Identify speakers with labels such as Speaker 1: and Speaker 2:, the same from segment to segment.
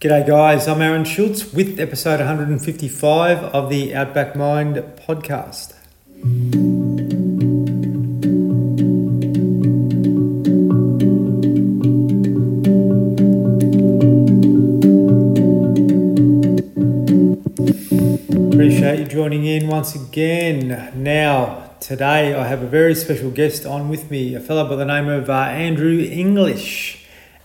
Speaker 1: G'day, guys. I'm Aaron Schultz with episode 155 of the Outback Mind podcast. Appreciate you joining in once again. Now, today I have a very special guest on with me, a fellow by the name of uh, Andrew Englisch.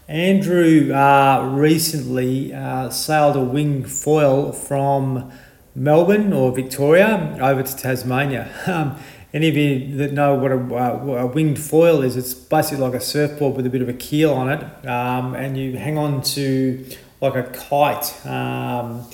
Speaker 1: Andrew uh, recently uh, sailed a wing foil from Melbourne or Victoria over to Tasmania. Um, any of you that know what a, uh, a, winged foil is, it's basically like a surfboard with a bit of a keel on it, um, and you hang on to like a kite. Um,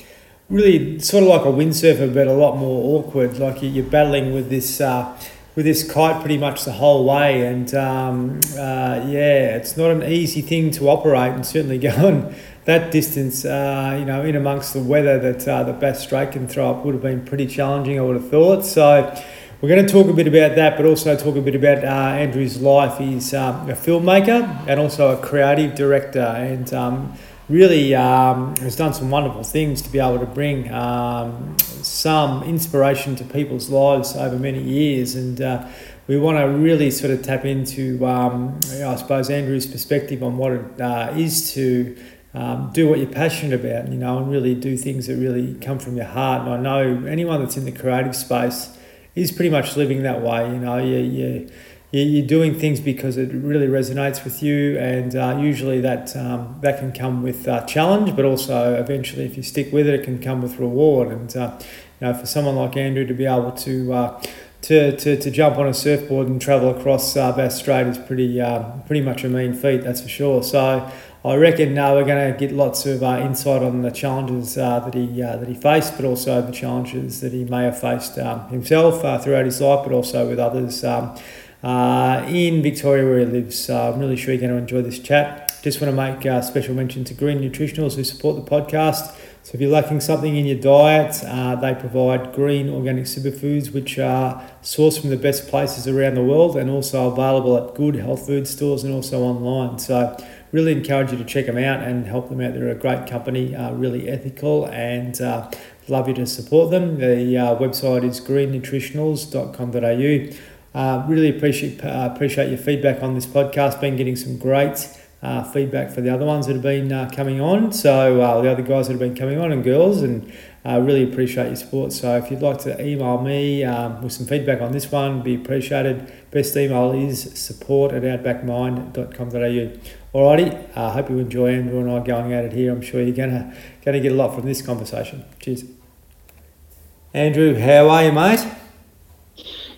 Speaker 1: really, sort of like a windsurfer, but a lot more awkward. Like you're battling with this uh, with this kite pretty much the whole way. And um, uh, yeah, it's not an easy thing to operate and certainly going that distance, uh, you know, in amongst the weather that uh, the Bass Strait can throw up would have been pretty challenging, I would have thought. So we're going to talk a bit about that, but also talk a bit about uh, Andrew's life. He's um, a filmmaker and also a creative director. And um, really um, has done some wonderful things to be able to bring um, some inspiration to people's lives over many years. And uh, we want to really sort of tap into, um, I suppose, Andrew's perspective on what it uh, is to. Um, do what you're passionate about, you know, and really do things that really come from your heart. And I know anyone that's in the creative space is pretty much living that way. You know, you, you you're doing things because it really resonates with you, and uh, usually that um, that can come with uh, challenge, but also eventually, if you stick with it, it can come with reward. And uh, know, for someone like Andrew to be able to uh, to, to, to jump on a surfboard and travel across uh, Bass Strait is pretty uh, pretty much a mean feat, that's for sure. So I reckon uh, we're going to get lots of uh, insight on the challenges uh, that he uh, that he faced, but also the challenges that he may have faced um, himself throughout his life, but also with others. Um, uh, in Victoria where he lives. I'm really sure you're going to enjoy this chat. Just want to make a special mention to Green Nutritionals who support the podcast. So if you're lacking something in your diet, uh, they provide green organic superfoods which are sourced from the best places around the world and also available at good health food stores and also online. So really encourage you to check them out and help them out. They're a great company, uh, really ethical, and uh, love you to support them. The uh, website is greennutritionals.com.au. Uh, really appreciate uh, appreciate your feedback on this podcast. Been getting some great uh, feedback for the other ones that have been uh, coming on. So uh, the other guys that have been coming on and girls, and uh, really appreciate your support. So if you'd like to email me um, with some feedback on this one, be appreciated. Best email is support at outbackmind.com.au. Alrighty, I uh, hope you enjoy Andrew and I going at it here. I'm sure you're gonna gonna get a lot from this conversation. Cheers. Andrew, how are you, mate?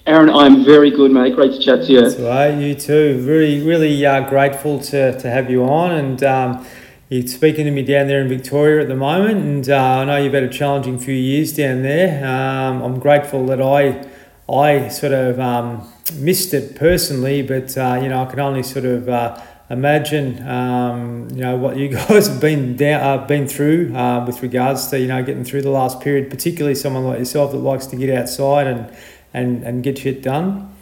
Speaker 2: Aaron, I'm very good, mate. Great to chat to you.
Speaker 1: That's right, you too. Really, really uh, grateful to, to have you on. And um, you're speaking to me down there in Victoria at the moment. And uh, I know you've had a challenging few years down there. Um, I'm grateful that I, I sort of um, missed it personally, but uh, you know I can only sort of uh, imagine um, you know what you guys have been down, uh, been through uh, with regards to you know getting through the last period, particularly someone like yourself that likes to get outside and and, and get shit done?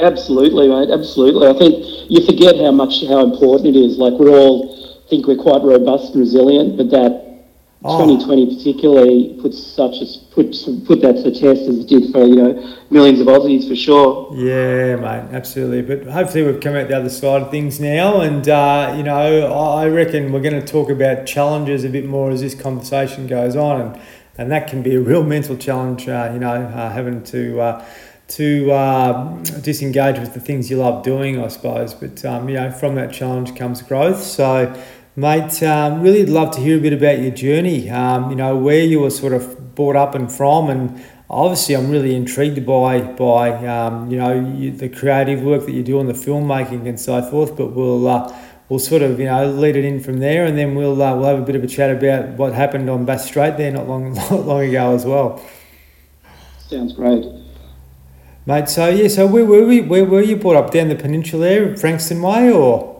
Speaker 2: Absolutely, mate. Absolutely. I think you forget how much how important it is. Like we all think we're quite robust and resilient, but that oh. 2020 particularly puts such a put put that to the test as it did for you know millions of Aussies for sure.
Speaker 1: Yeah, mate. Absolutely. But hopefully we've come out the other side of things now, and uh, you know I reckon we're going to talk about challenges a bit more as this conversation goes on and and that can be a real mental challenge. Uh, you know, uh, having to uh, to um, disengage with the things you love doing, I suppose. But um, you know, from that challenge comes growth. So, mate, um, really love to hear a bit about your journey. Um, you know, where you were sort of brought up and from, and obviously, I'm really intrigued by by um, you know you, the creative work that you do on the filmmaking and so forth. But we'll uh, we'll sort of you know lead it in from there, and then we'll uh, we'll have a bit of a chat about what happened on Bass Strait there not long not long ago as well.
Speaker 2: Sounds great,
Speaker 1: mate. So yeah, so where were we? Where were you brought up down the peninsula there, Frankston Way, or?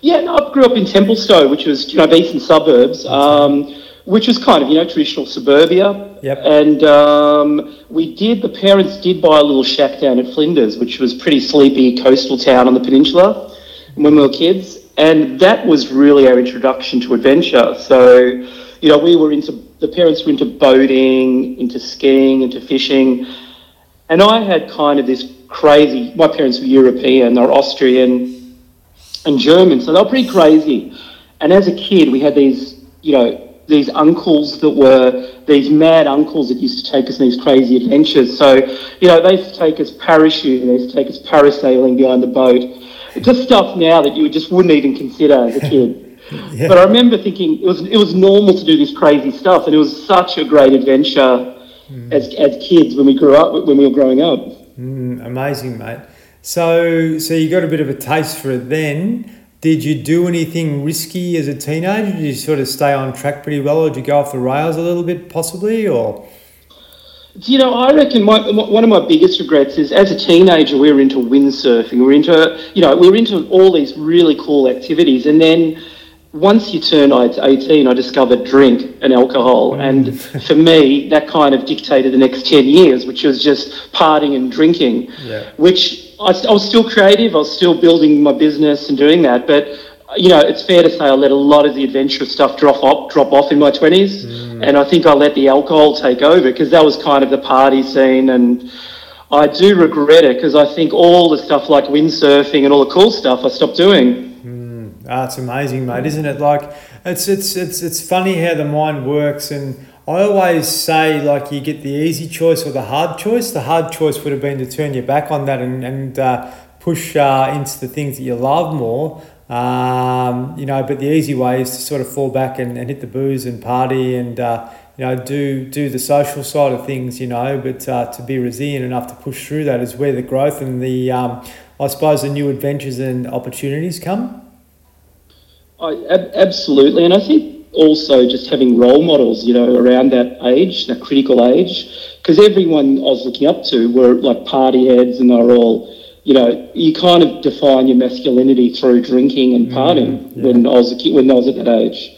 Speaker 2: Yeah, no, I grew up in Templestowe, which was you know eastern suburbs. Um, which was kind of you know traditional suburbia.
Speaker 1: Yep.
Speaker 2: And um, we did the parents did buy a little shack down at Flinders, which was pretty sleepy coastal town on the peninsula when we were kids. and that was really our introduction to adventure. So, you know, we were into the parents were into boating, into skiing, into fishing, and I had kind of this crazy. My parents were European, they're Austrian and German, so they were pretty crazy. And as a kid, we had these, you know, these uncles that were these mad uncles that used to take us on these crazy adventures. So, you know, they used to take us parachuting, they used to take us parasailing behind the boat. Just stuff now that you just wouldn't even consider as a kid. yeah. But I remember thinking it was it was normal to do this crazy stuff, and it was such a great adventure mm. as, as kids when we grew up when we were growing up.
Speaker 1: Mm, amazing, mate. So so you got a bit of a taste for it then. Did you do anything risky as a teenager? Did you sort of stay on track pretty well, or did you go off the rails a little bit, possibly, or?
Speaker 2: You know, I reckon my, one of my biggest regrets is as a teenager we were into windsurfing. We were into, you know, we were into all these really cool activities, and then once you turn 18, I discovered drink and alcohol. Mm. And for me, that kind of dictated the next 10 years, which was just partying and drinking, yeah. which I, I, was still creative. I was still building my business and doing that. But, you know, it's fair to say I let a lot of the adventurous stuff drop off, drop off in my 20s. Mm. And I think I let the alcohol take over because that was kind of the party scene. And I do regret it because I think all the stuff like windsurfing and all the cool stuff I stopped doing.
Speaker 1: Oh, it's amazing, mate, isn't it? Like it's it's it's it's funny how the mind works, and I always say like you get the easy choice or the hard choice. The hard choice would have been to turn your back on that and and uh, push uh, into the things that you love more. Um, you know, but the easy way is to sort of fall back and, and hit the booze and party and uh, you know do do the social side of things. You know, but uh, to be resilient enough to push through that is where the growth and the um, I suppose the new adventures and opportunities come.
Speaker 2: I, ab- absolutely, and I think also just having role models, you know, around that age, that critical age, because everyone I was looking up to were like party heads, and they're all, you know, you kind of define your masculinity through drinking and partying mm, yeah. when I was a kid, when I was at that age.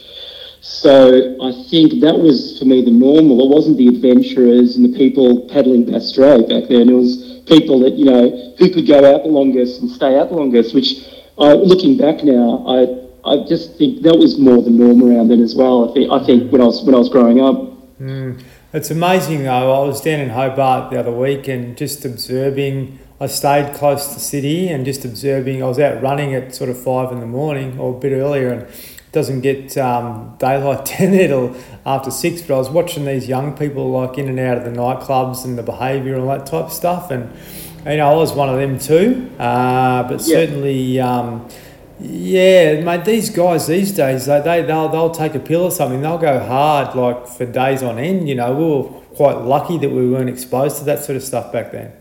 Speaker 2: So I think that was for me the normal. It wasn't the adventurers and the people paddling Bass Strait back then. It was people that you know who could go out the longest and stay out the longest. Which, uh, looking back now, I I just think that was more the norm around then as well. I think I think when I was when I was growing up.
Speaker 1: Mm. It's amazing though. I was down in Hobart the other week and just observing. I stayed close to the city and just observing. I was out running at sort of five in the morning or a bit earlier, and it doesn't get um, daylight there till after six. But I was watching these young people like in and out of the nightclubs and the behaviour and all that type of stuff, and you know I was one of them too. Uh, but yeah. certainly. Um, yeah, mate. These guys these days, they, they they'll they'll take a pill or something. They'll go hard like for days on end. You know, we were quite lucky that we weren't exposed to that sort of stuff back then.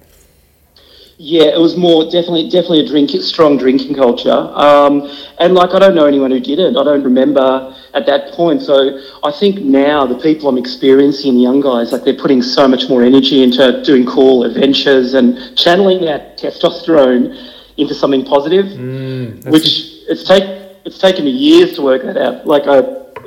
Speaker 2: Yeah, it was more definitely definitely a drink strong drinking culture. Um, and like I don't know anyone who did it. I don't remember at that point. So I think now the people I'm experiencing, the young guys, like they're putting so much more energy into doing cool adventures and channeling that testosterone into something positive, mm, which it's take it's taken me years to work that out. Like I,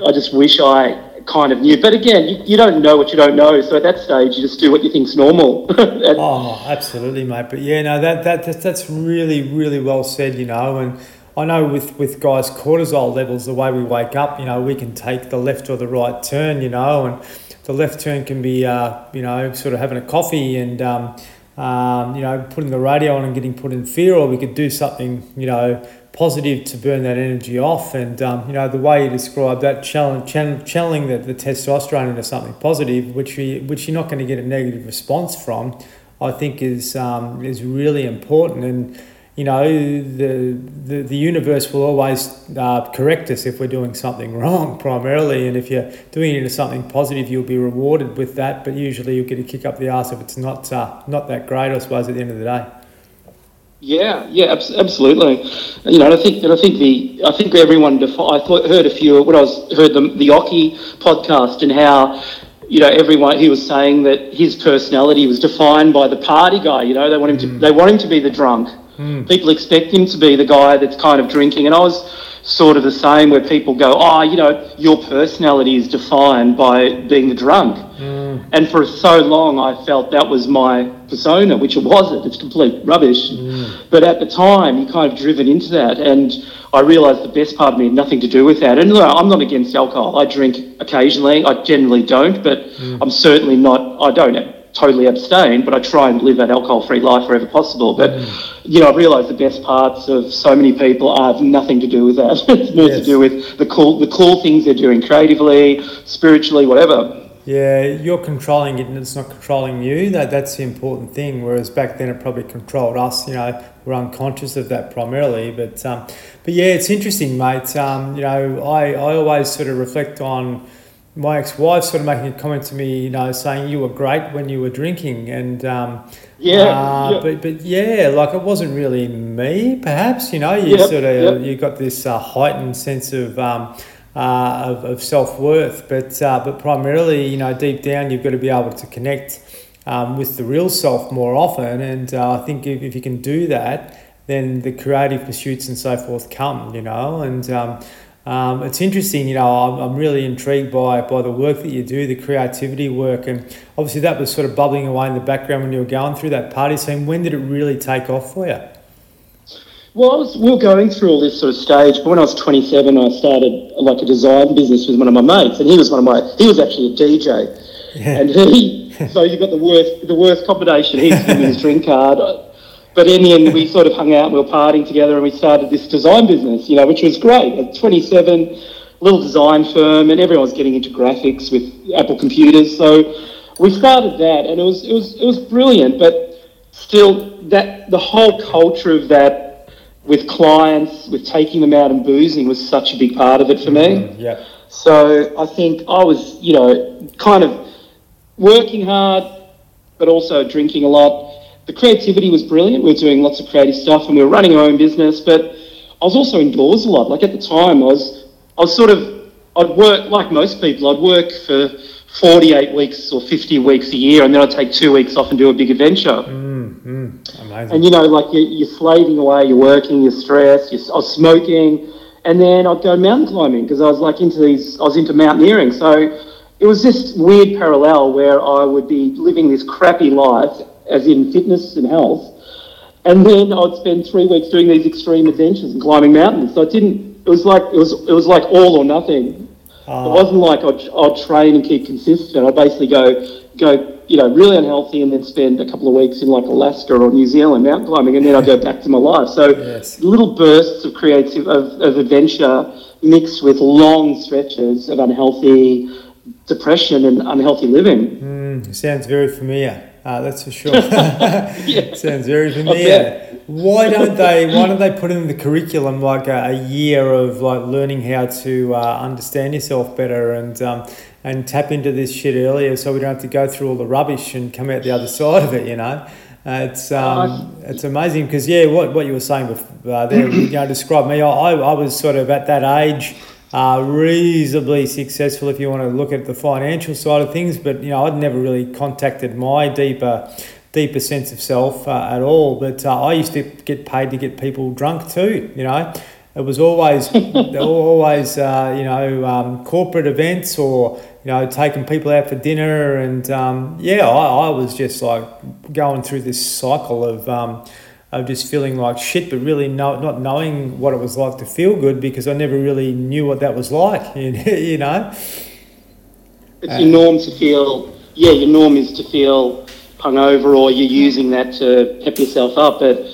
Speaker 2: I just wish I kind of knew. But again, you, you don't know what you don't know. So at that stage, you just do what you think's normal.
Speaker 1: oh, absolutely, mate. But yeah, no, that, that that that's really really well said. You know, and I know with with guys' cortisol levels, the way we wake up, you know, we can take the left or the right turn. You know, and the left turn can be, uh, you know, sort of having a coffee and. Um, um, you know, putting the radio on and getting put in fear, or we could do something, you know, positive to burn that energy off. And, um, you know, the way you describe that, challenge, channeling the, the testosterone into something positive, which, we, which you're not going to get a negative response from, I think is, um, is really important. And, you know, the, the, the universe will always uh, correct us if we're doing something wrong, primarily. And if you're doing it into something positive, you'll be rewarded with that. But usually you'll get a kick up the arse if it's not, uh, not that great, I suppose, at the end of the day.
Speaker 2: Yeah, yeah, absolutely. You know, I think, and I think the, I think everyone. Defi- I thought, heard a few when I was heard the the Oki podcast and how you know, everyone he was saying that his personality was defined by the party guy. You know, they want him to mm. they want him to be the drunk, Mm. People expect him to be the guy that's kind of drinking. And I was sort of the same where people go, oh, you know, your personality is defined by being the drunk. Mm. And for so long, I felt that was my persona, which it wasn't. It's complete rubbish. Mm. But at the time, you kind of driven into that. And I realised the best part of me had nothing to do with that. And no, I'm not against alcohol. I drink occasionally. I generally don't, but mm. I'm certainly not, I don't totally abstain, but I try and live that alcohol-free life wherever possible. But mm. you know, I've realised the best parts of so many people have nothing to do with that. it's more yes. to do with the cool, the cool things they're doing creatively, spiritually, whatever.
Speaker 1: Yeah, you're controlling it, and it's not controlling you. That that's the important thing. Whereas back then, it probably controlled us. You know, we're unconscious of that primarily. But um, but yeah, it's interesting, mate. Um, you know, I I always sort of reflect on my ex-wife sort of making a comment to me, you know, saying you were great when you were drinking, and um,
Speaker 2: yeah, uh,
Speaker 1: yeah, but but yeah, like it wasn't really me, perhaps. You know, you yep, sort of yep. you got this uh, heightened sense of. Um, uh, of, of self worth, but uh, but primarily, you know, deep down, you've got to be able to connect um, with the real self more often, and uh, I think if, if you can do that, then the creative pursuits and so forth come, you know, and um, um, it's interesting, you know, I'm, I'm really intrigued by, by the work that you do, the creativity work, and obviously that was sort of bubbling away in the background when you were going through that party scene. When did it really take off for you?
Speaker 2: Well, I was, we were going through all this sort of stage, but when I was 27, I started like a design business with one of my mates, and he was one of my, he was actually a DJ. Yeah. And he, so you got the worst, the worst combination. He's giving his drink card but in the end, we sort of hung out and we were partying together and we started this design business, you know, which was great. At 27, little design firm, and everyone was getting into graphics with Apple computers. So we started that, and it was it was it was brilliant. But still, that the whole culture of that with clients, with taking them out and boozing, was such a big part of it for me.
Speaker 1: Mm-hmm. Yeah.
Speaker 2: So I think I was, you know, kind of working hard, but also drinking a lot the creativity was brilliant. We were doing lots of creative stuff and we were running our own business, but I was also indoors a lot. Like at the time, I was, I was sort of, I'd work, like most people, I'd work for 48 weeks or 50 weeks a year and then I'd take two weeks off and do a big adventure.
Speaker 1: Mm, mm, amazing.
Speaker 2: And you know, like you're, you're, slaving away, you're working, you're stressed, you're, I was smoking, and then I'd go mountain climbing because I was like into these, I was into mountaineering. So it was this weird parallel where I would be living this crappy life as in fitness and health. And then I'd spend three weeks doing these extreme adventures and climbing mountains. So it didn't. It was like it was. It was like all or nothing. Uh, it wasn't like I'd, I'd train and keep consistent. I'd basically go go you know really unhealthy and then spend a couple of weeks in like Alaska or New Zealand mountain climbing, and then I'd go back to my life. So yes. little bursts of creative of, of adventure mixed with long stretches of unhealthy depression and unhealthy living.
Speaker 1: Mm, sounds very familiar. Uh, that's for sure. yeah. Sounds very familiar. Why don't they? Why don't they put in the curriculum like a, a year of like learning how to uh, understand yourself better and um, and tap into this shit earlier, so we don't have to go through all the rubbish and come out the other side of it. You know, uh, it's um, it's amazing because yeah, what, what you were saying before, uh, there, you know, describe me. I, I was sort of at that age uh, reasonably successful if you want to look at the financial side of things. But you know, I'd never really contacted my deeper deeper sense of self uh, at all. But uh, I used to get paid to get people drunk too. You know, it was always always uh, you know um, corporate events or you know taking people out for dinner and um, yeah, I, I was just like going through this cycle of. Um, of just feeling like shit, but really no, not knowing what it was like to feel good because I never really knew what that was like, you know.
Speaker 2: It's uh, your norm to feel, yeah, your norm is to feel hungover or you're using that to pep yourself up. But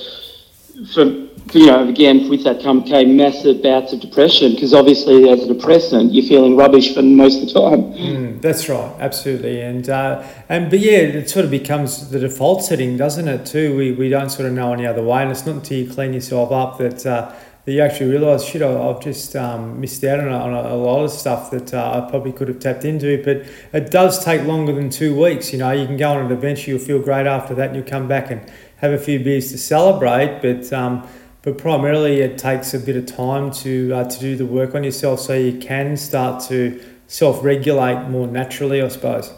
Speaker 2: for you know, again, with that come came massive bouts of depression because obviously, as a depressant, you're feeling rubbish for most of the time.
Speaker 1: Mm, that's right, absolutely, and uh, and but yeah, it sort of becomes the default setting, doesn't it? Too, we, we don't sort of know any other way, and it's not until you clean yourself up that. Uh, that you actually realise, shit, I've just um, missed out on, a, on a, lot of stuff that uh, I probably could have tapped into. But it does take longer than two weeks. You know, you can go on an adventure, you'll feel great after that, and you'll come back and have a few beers to celebrate. But um, but primarily it takes a bit of time to uh, to do the work on yourself so you can start to self-regulate more naturally i suppose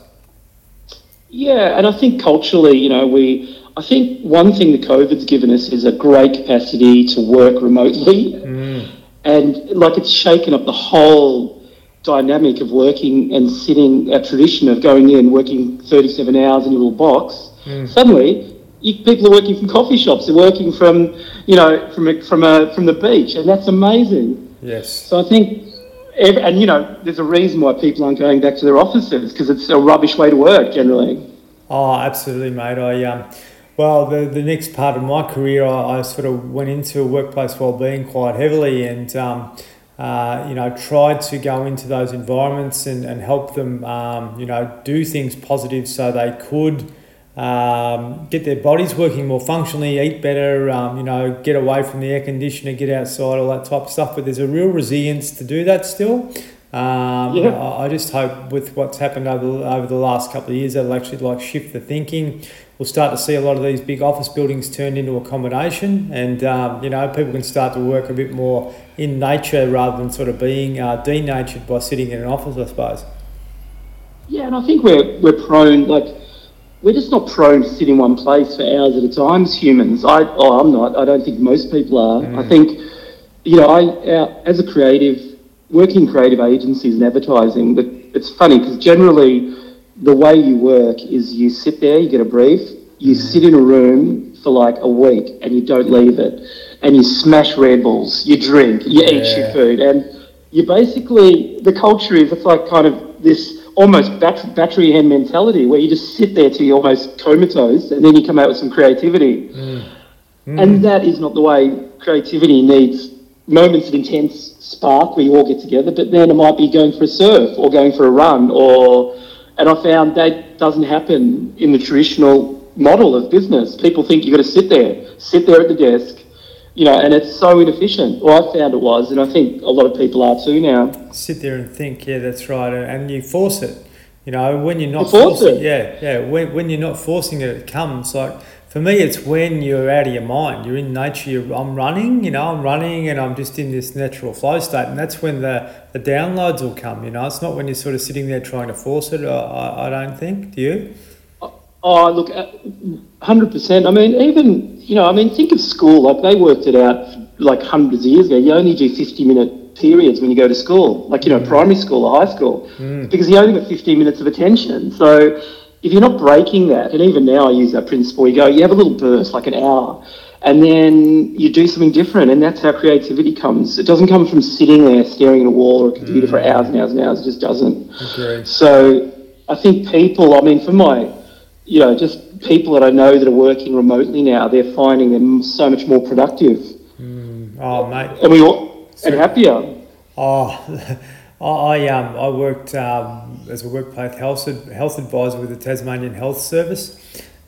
Speaker 2: yeah and i think culturally you know we i think one thing the covid's given us is a great capacity to work remotely
Speaker 1: mm.
Speaker 2: and like it's shaken up the whole dynamic of working and sitting. A tradition of going in, working 37 hours in a little box. Suddenly, you, people are working from coffee shops. They're working from, you know, from a, from a, from the beach, and that's amazing.
Speaker 1: Yes.
Speaker 2: So I think, ev and you know, there's a reason why people aren't going back to their offices because it's a rubbish way to work generally.
Speaker 1: Oh, absolutely, mate. I um, well, the the next part of my career, I, I sort of went into workplace well-being quite heavily, and um, uh, you know, tried to go into those environments and, and help them, um, you know, do things positive so they could um, get their bodies working more functionally, eat better, um, you know, get away from the air conditioner, get outside, all that type of stuff. But there's a real resilience to do that still. Um,
Speaker 2: Yeah.
Speaker 1: I, I just hope with what's happened over, over the last couple of years, that'll actually like shift the thinking. We'll start to see a lot of these big office buildings turned into accommodation, and um, you know people can start to work a bit more in nature rather than sort of being uh, denatured by sitting in an office, I suppose.
Speaker 2: Yeah, and I think we're we're prone like we're just not prone to sit in one place for hours at a time as humans. I oh, I'm not. I don't think most people are. I think you know I uh, as a creative working in creative agencies and advertising, but it's funny because generally the way you work is you sit there, you get a brief, you sit in a room for like a week and you don't leave it, and you smash Red Bulls, you drink, you eat your food, and you basically the culture is it's like kind of this almost bat- battery hand mentality where you just sit there till you're almost comatose and then you come out with some creativity. Mm. And mm. that is not the way creativity needs moments of intense spark where you all get together but then it might be going for a surf or going for a run or and i found that doesn't happen in the traditional model of business. People think you've got to sit there sit there at the desk you know and it's so inefficient well i found it was and i think a lot of people are too now
Speaker 1: sit there and think, yeah, that's right, and, you force it. You know, when you're not
Speaker 2: You force
Speaker 1: forcing,
Speaker 2: it.
Speaker 1: yeah, yeah, when, when you're not forcing it, it comes. Like for me, it's when you're out of your mind. You're in nature. You're, I'm running, you know, I'm running, and I'm just in this natural flow state, and that's when the the downloads will come. You know, it's not when you're sort of sitting there trying to force it. I, I, I don't think. Do you?
Speaker 2: Oh, look, uh, hundred percent. I mean, even you know, I mean, think of school. Like they worked it out like hundreds of years ago. You only do fifty-minute periods when you go to school, like you know, mm. primary school or high school, mm. because you only got fifteen minutes of attention. So if you're not breaking that, and even now I use that principle. You go, you have a little burst, like an hour. And then you do something different, and that's how creativity comes. It doesn't come from sitting there staring at a wall or a computer for mm. hours and hours and hours. It just doesn't.
Speaker 1: Agree.
Speaker 2: So I think people, I mean, for my, you know, just people that I know that are working remotely now, they're finding them so much more productive
Speaker 1: Oh, mate.
Speaker 2: and we all, and happier.
Speaker 1: Oh, I I, um, I worked um, as a workplace health health advisor with the Tasmanian Health Service,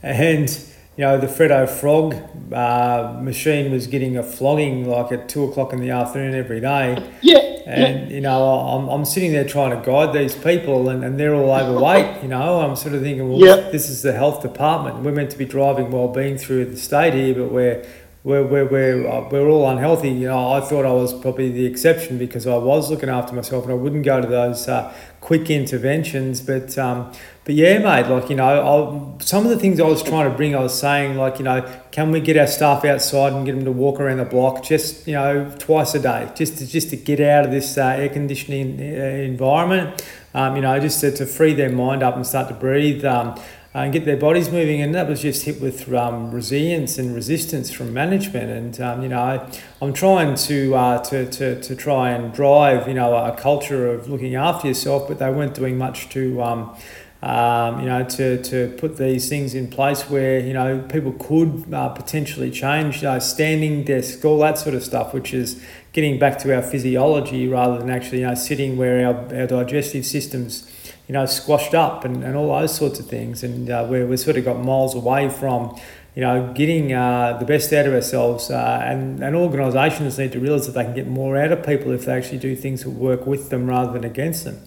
Speaker 1: and you know the Freddo Frog uh, machine was getting a flogging like at two o'clock in the afternoon every day.
Speaker 2: Yeah.
Speaker 1: And you know, I'm, I'm sitting there trying to guide these people, and, and they're all overweight. You know, I'm sort of thinking, well,
Speaker 2: Yeah.
Speaker 1: this is the health department. We're meant to be driving well-being through the state here, but we're we're we're we're, uh, we're all unhealthy. You know, I thought I was probably the exception because I was looking after myself, and I wouldn't go to those uh, quick interventions. But um, but yeah, mate, like you know, I, some of the things I was trying to bring, I was saying, like you know, can we get our staff outside and get them to walk around the block just you know twice a day, just to, just to get out of this uh, air conditioning uh, environment, um, you know, just to, to free their mind up and start to breathe. Um, and get their bodies moving, and that was just hit with um, resilience and resistance from management. And um, you know, I'm trying to, uh, to to to try and drive you know a culture of looking after yourself, but they weren't doing much to. Um, um, you know, to, to put these things in place where, you know, people could uh, potentially change, know, standing desk, all that sort of stuff, which is getting back to our physiology rather than actually, you know, sitting where our, our digestive systems, you know, squashed up and, and all those sorts of things. And uh, where we sort of got miles away from, you know, getting uh, the best out of ourselves. Uh, and, and organisations need to realise that they can get more out of people if they actually do things that work with them rather than against them.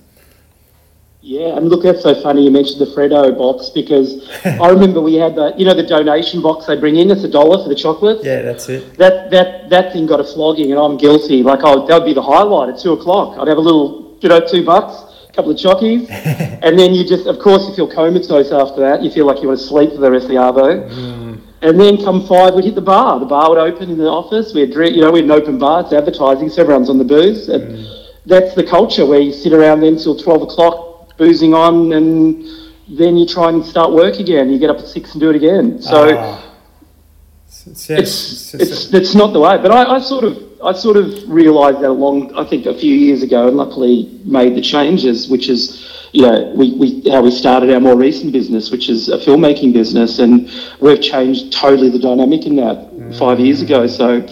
Speaker 2: Yeah, and look, that's so funny you mentioned the Freddo box because I remember we had the, you know, the donation box they bring in. It's a dollar for the chocolate.
Speaker 1: Yeah, that's it.
Speaker 2: That that that thing got a flogging, and I'm guilty. Like, oh, that would be the highlight at two o'clock. I'd have a little, you know, two bucks, couple of chockies, and then you just, of course, you feel comatose after that. You feel like you want to sleep for the rest of the arvo. And then come five, we'd hit the bar. The bar would open in the office. We had, you know, we had an open bar. It's advertising, so everyone's on the booze. And mm. that's the culture where you sit around then till 12 o'clock, boozing on, and then you try and start work again. You get up at six and do it again. So ah. it's, it's, it's, it's, not the way. But I, I sort of I sort of realised that along, I think, a few years ago, and luckily made the changes, which is, you know, we, we how we started our more recent business, which is a filmmaking business, and we've changed totally the dynamic in that mm. five years ago. So.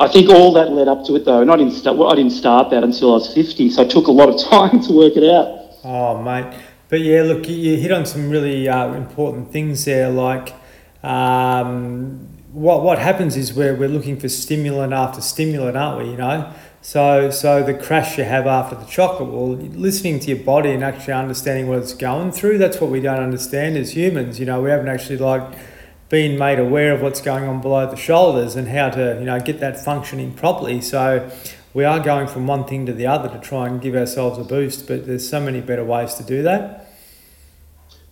Speaker 2: I think all that led up to it though, and I didn't start. Well, I didn't start that until I was fifty, so it took a lot of time to work it out.
Speaker 1: Oh, mate, but yeah, look, you hit on some really uh, important things there, like um, what what happens is we're, we're looking for stimulant after stimulant, aren't we? You know, so so the crash you have after the chocolate. Well, listening to your body and actually understanding what it's going through. That's what we don't understand as humans. You know, we haven't actually like been made aware of what's going on below the shoulders and how to you know get that functioning properly. So we are going from one thing to the other to try and give ourselves a boost. But there's so many better ways to do that.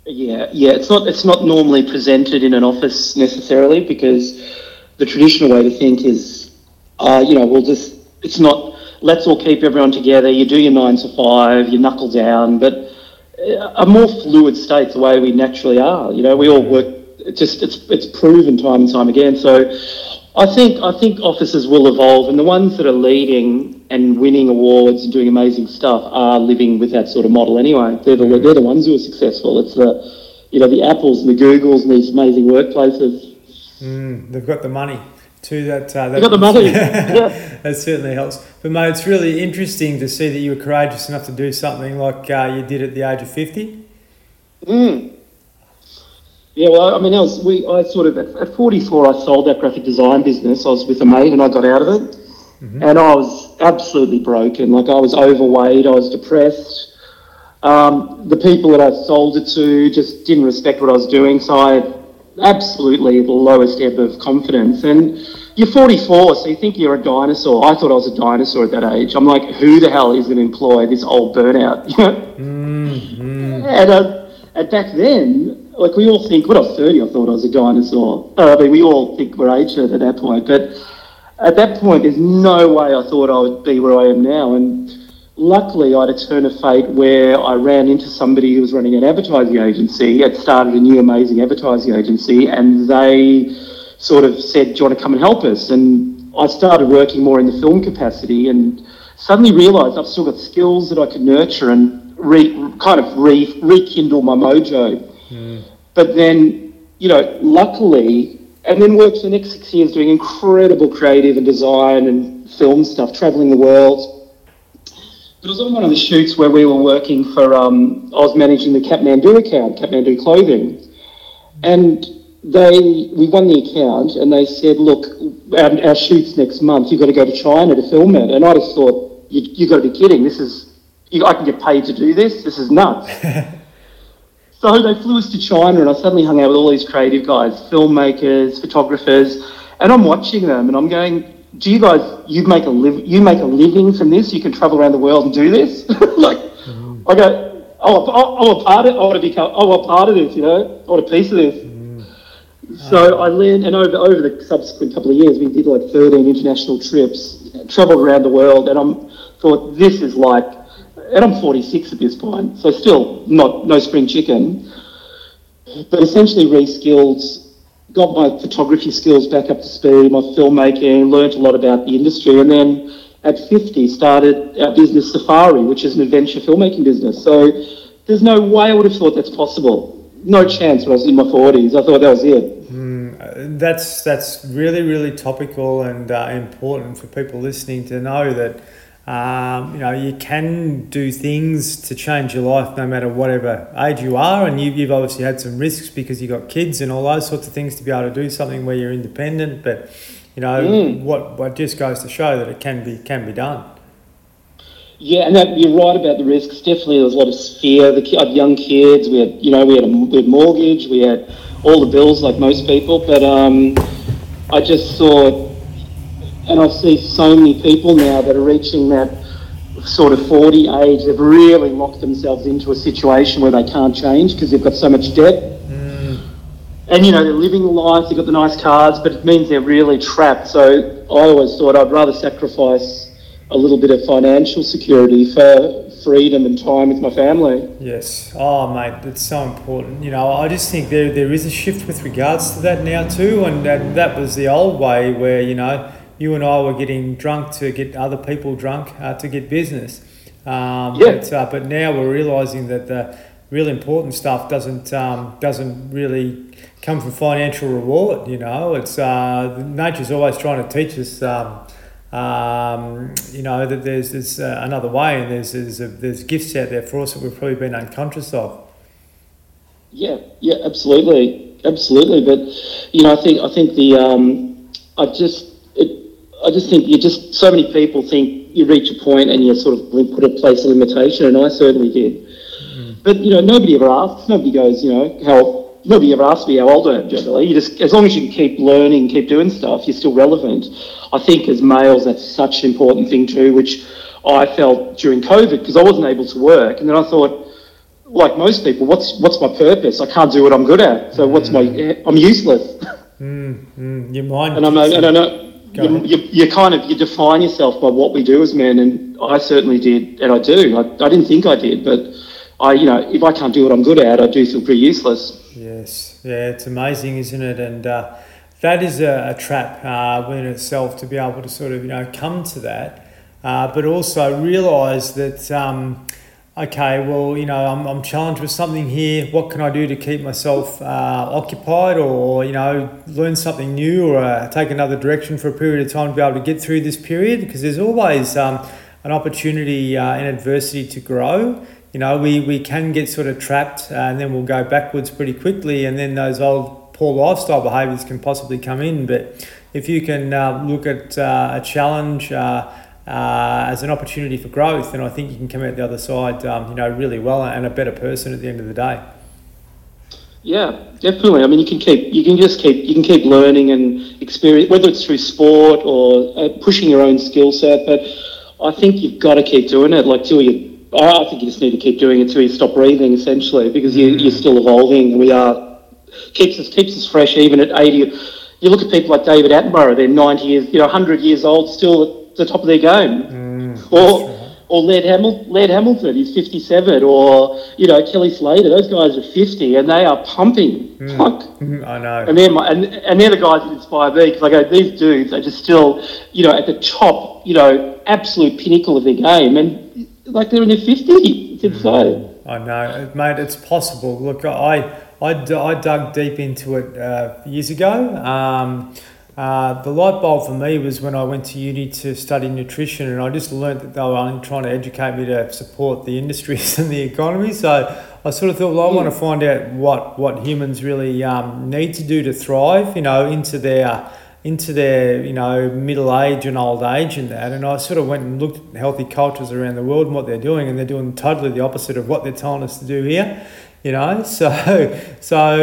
Speaker 2: Yeah, yeah. It's not it's not normally presented in an office necessarily because the traditional way to think is, uh, you know, we'll just it's not. Let's all keep everyone together. You do your nine to five. You knuckle down, but uh, a more fluid state's the way we naturally are. You know, we all work. It's just it's it's proven time and time again. So, I think I think offices will evolve, and the ones that are leading and winning awards and doing amazing stuff are living with that sort of model anyway. They're the, they're the ones who are successful. It's the, you know, the Apples and the Googles and these amazing workplaces.
Speaker 1: Mm, they've got the money to that. Uh,
Speaker 2: that they've got the money. yeah.
Speaker 1: that certainly helps. But mate, it's really interesting to see that you were courageous enough to do something like uh, you did at the age of 50.
Speaker 2: Mm. Yeah, well, I mean, I was, we, I sort of, at 44, I sold that graphic design business. I was with a mate and I got out of it. Mm-hmm. And I was absolutely broken. Like I was overweight, I was depressed. Um, the people that I sold it to just didn't respect what I was doing, so I had absolutely the lowest ebb of confidence. And you're 44, so you think you're a dinosaur. I thought I was a dinosaur at that age. I'm like, who the hell is going to employ this old burnout? mm-hmm. And, uh, back then, like we all think, when I was 30, I thought I was a dinosaur. Uh, I mean, we all think we're ancient at that point, but at that point, there's no way I thought I would be where I am now. And luckily, I had a turn of fate where I ran into somebody who was running an advertising agency, had started a new amazing advertising agency, and they sort of said, Do you want to come and help us? And I started working more in the film capacity and suddenly realised I've still got skills that I could nurture and re, kind of re, rekindle my mojo. But then, you know, luckily, and then worked for the next six years doing incredible creative and design and film stuff, traveling the world. But it was on one of the shoots where we were working for, um, I was managing the Kathmandu account, Kathmandu Clothing. And they, we won the account and they said, look, our, our shoot's next month, you've got to go to China to film it. And I just thought, you, you've got to be kidding. This is, you, I can get paid to do this. This is nuts. So they flew us to China, and I suddenly hung out with all these creative guys, filmmakers, photographers, and I'm watching them, and I'm going, "Do you guys, you make a live, you make a living from this? You can travel around the world and do this?" like, mm. I go, "Oh, I want a part of, I want to become, I want part of this, you know, I want a piece of this." So I learned, and over over the subsequent couple of years, we did like 13 international trips, travelled around the world, and I'm thought this is like and I'm 46 at this point, so still not no spring chicken, but essentially reskilled, got my photography skills back up to speed, my filmmaking, learnt a lot about the industry, and then at 50 started our business Safari, which is an adventure filmmaking business. So there's no way I would have thought that's possible. No chance when I was in my 40s. I thought that was it.
Speaker 1: Mm, that's that's really really topical and uh, important for people listening to know that um, you know, you can do things to change your life no matter whatever age you are, and you've, you've obviously had some risks because you've got kids and all those sorts of things to be able to do something where you're independent. But you know, mm. what what just goes to show that it can be can be done.
Speaker 2: Yeah, and that, you're right about the risks. Definitely, there was a lot of fear. The had young kids. We had, you know, we had a we had mortgage. We had all the bills like most people. But um, I just thought and I see so many people now that are reaching that sort of 40 age, they've really locked themselves into a situation where they can't change because they've got so much debt. Mm. and you know they're living the life, they've got the nice cars, but it means they're really trapped. So I always thought I'd rather sacrifice a little bit of financial security for freedom and time with my family.
Speaker 1: Yes. Oh, mate, it's so important. You know, I just think there there is a shift with regards to that now too, and that, that was the old way where you know you and I were getting drunk to get other people drunk uh, to get business. Um,
Speaker 2: Yeah.
Speaker 1: But, uh, but now we're realizing that the real important stuff doesn't um, doesn't really come from financial reward. You know, it's uh, nature's always trying to teach us. Um, um, you know that there's, there's uh, another way, and there's there's, uh there's gifts out there for us that we've probably been unconscious of.
Speaker 2: Yeah, yeah, absolutely, absolutely. But you know, I think I think the um, I just I just think you just so many people think you reach a point and you sort of put a place a limitation, and I certainly did. Mm. But you know, nobody ever asks. Nobody goes, you know, how. Nobody ever asks me how old I am. Generally, you just as long as you can keep learning, keep doing stuff, you're still relevant. I think as males, that's such an important thing too, which I felt during COVID because I wasn't able to work, and then I thought, like most people, what's what's my purpose? I can't do what I'm good at. So what's my? Mm. I'm useless.
Speaker 1: Mm, mm, your mind.
Speaker 2: And I'm and I know you, you, you kind of you define yourself by what we do as men, and I certainly did, and I do. I, I didn't think I did, but I, you know, if I can't do what I'm good at, I do feel pretty useless.
Speaker 1: Yes, yeah, it's amazing, isn't it? And uh, that is a, a trap uh, within itself to be able to sort of you know come to that, uh, but also realise that um, okay, well you know I'm, I'm challenged with something here. What can I do to keep myself uh, occupied, or you know learn something new, or uh, take another direction for a period of time to be able to get through this period? Because there's always um, an opportunity uh, in adversity to grow you know, we, we can get sort of trapped uh, and then we'll go backwards pretty quickly, and then those old poor lifestyle behaviours can possibly come in. But if you can uh, look at uh, a challenge uh, as an opportunity for growth, then I think you can come out the other side, um, you know, really well and a better person at the end of the day.
Speaker 2: Yeah, definitely. I mean, you can keep, you can just keep, you can keep learning and experience, whether it's through sport or uh, pushing your own skill set. But I think you've got to keep doing it, like till you. I think you just need to keep doing it till you stop breathing, essentially, because you, you're still evolving. We are keeps us keeps us fresh, even at eighty. You look at people like David Attenborough; they're ninety years, you know, hundred years old, still the top of their game. or or Laird, Hamil- Laird Hamilton, he's 57, or, you know, Kelly Slater, those guys are 50 and they are pumping. Fuck.
Speaker 1: Mhm, I know.
Speaker 2: And they're, my, and, and they're the guys that inspire me because I go, these dudes are just still, you know, at the top, you know, absolute pinnacle of their game. And like they're in their 50s. It's insane.
Speaker 1: I know, mate. It's possible. Look, I. I, I dug deep into it uh, years ago. Um, uh, the light bulb for me was when I went to uni to study nutrition, and I just learnt that they were only trying to educate me to support the industries and the economy. So I sort of thought, well, I want to find out what what humans really um, need to do to thrive. You know, into their into their you know middle age and old age and that and I sort of went and looked at healthy cultures around the world and what they're doing and they're doing totally the opposite of what they're telling us to do here you know so so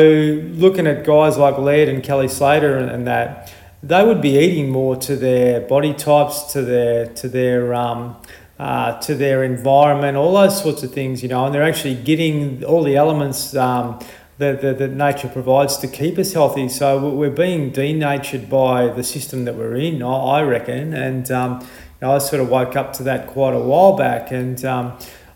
Speaker 1: looking at guys like Laird and Kelly Slater and, and that they would be eating more to their body types to their to their um, uh, to their environment, all those sorts of things, you know, and they're actually getting all the elements um, that, that, that nature provides to keep us healthy. So we- we're being denatured by the system that we're in, I I reckon. And um, you know, I sort of woke up to that quite a while back, and um,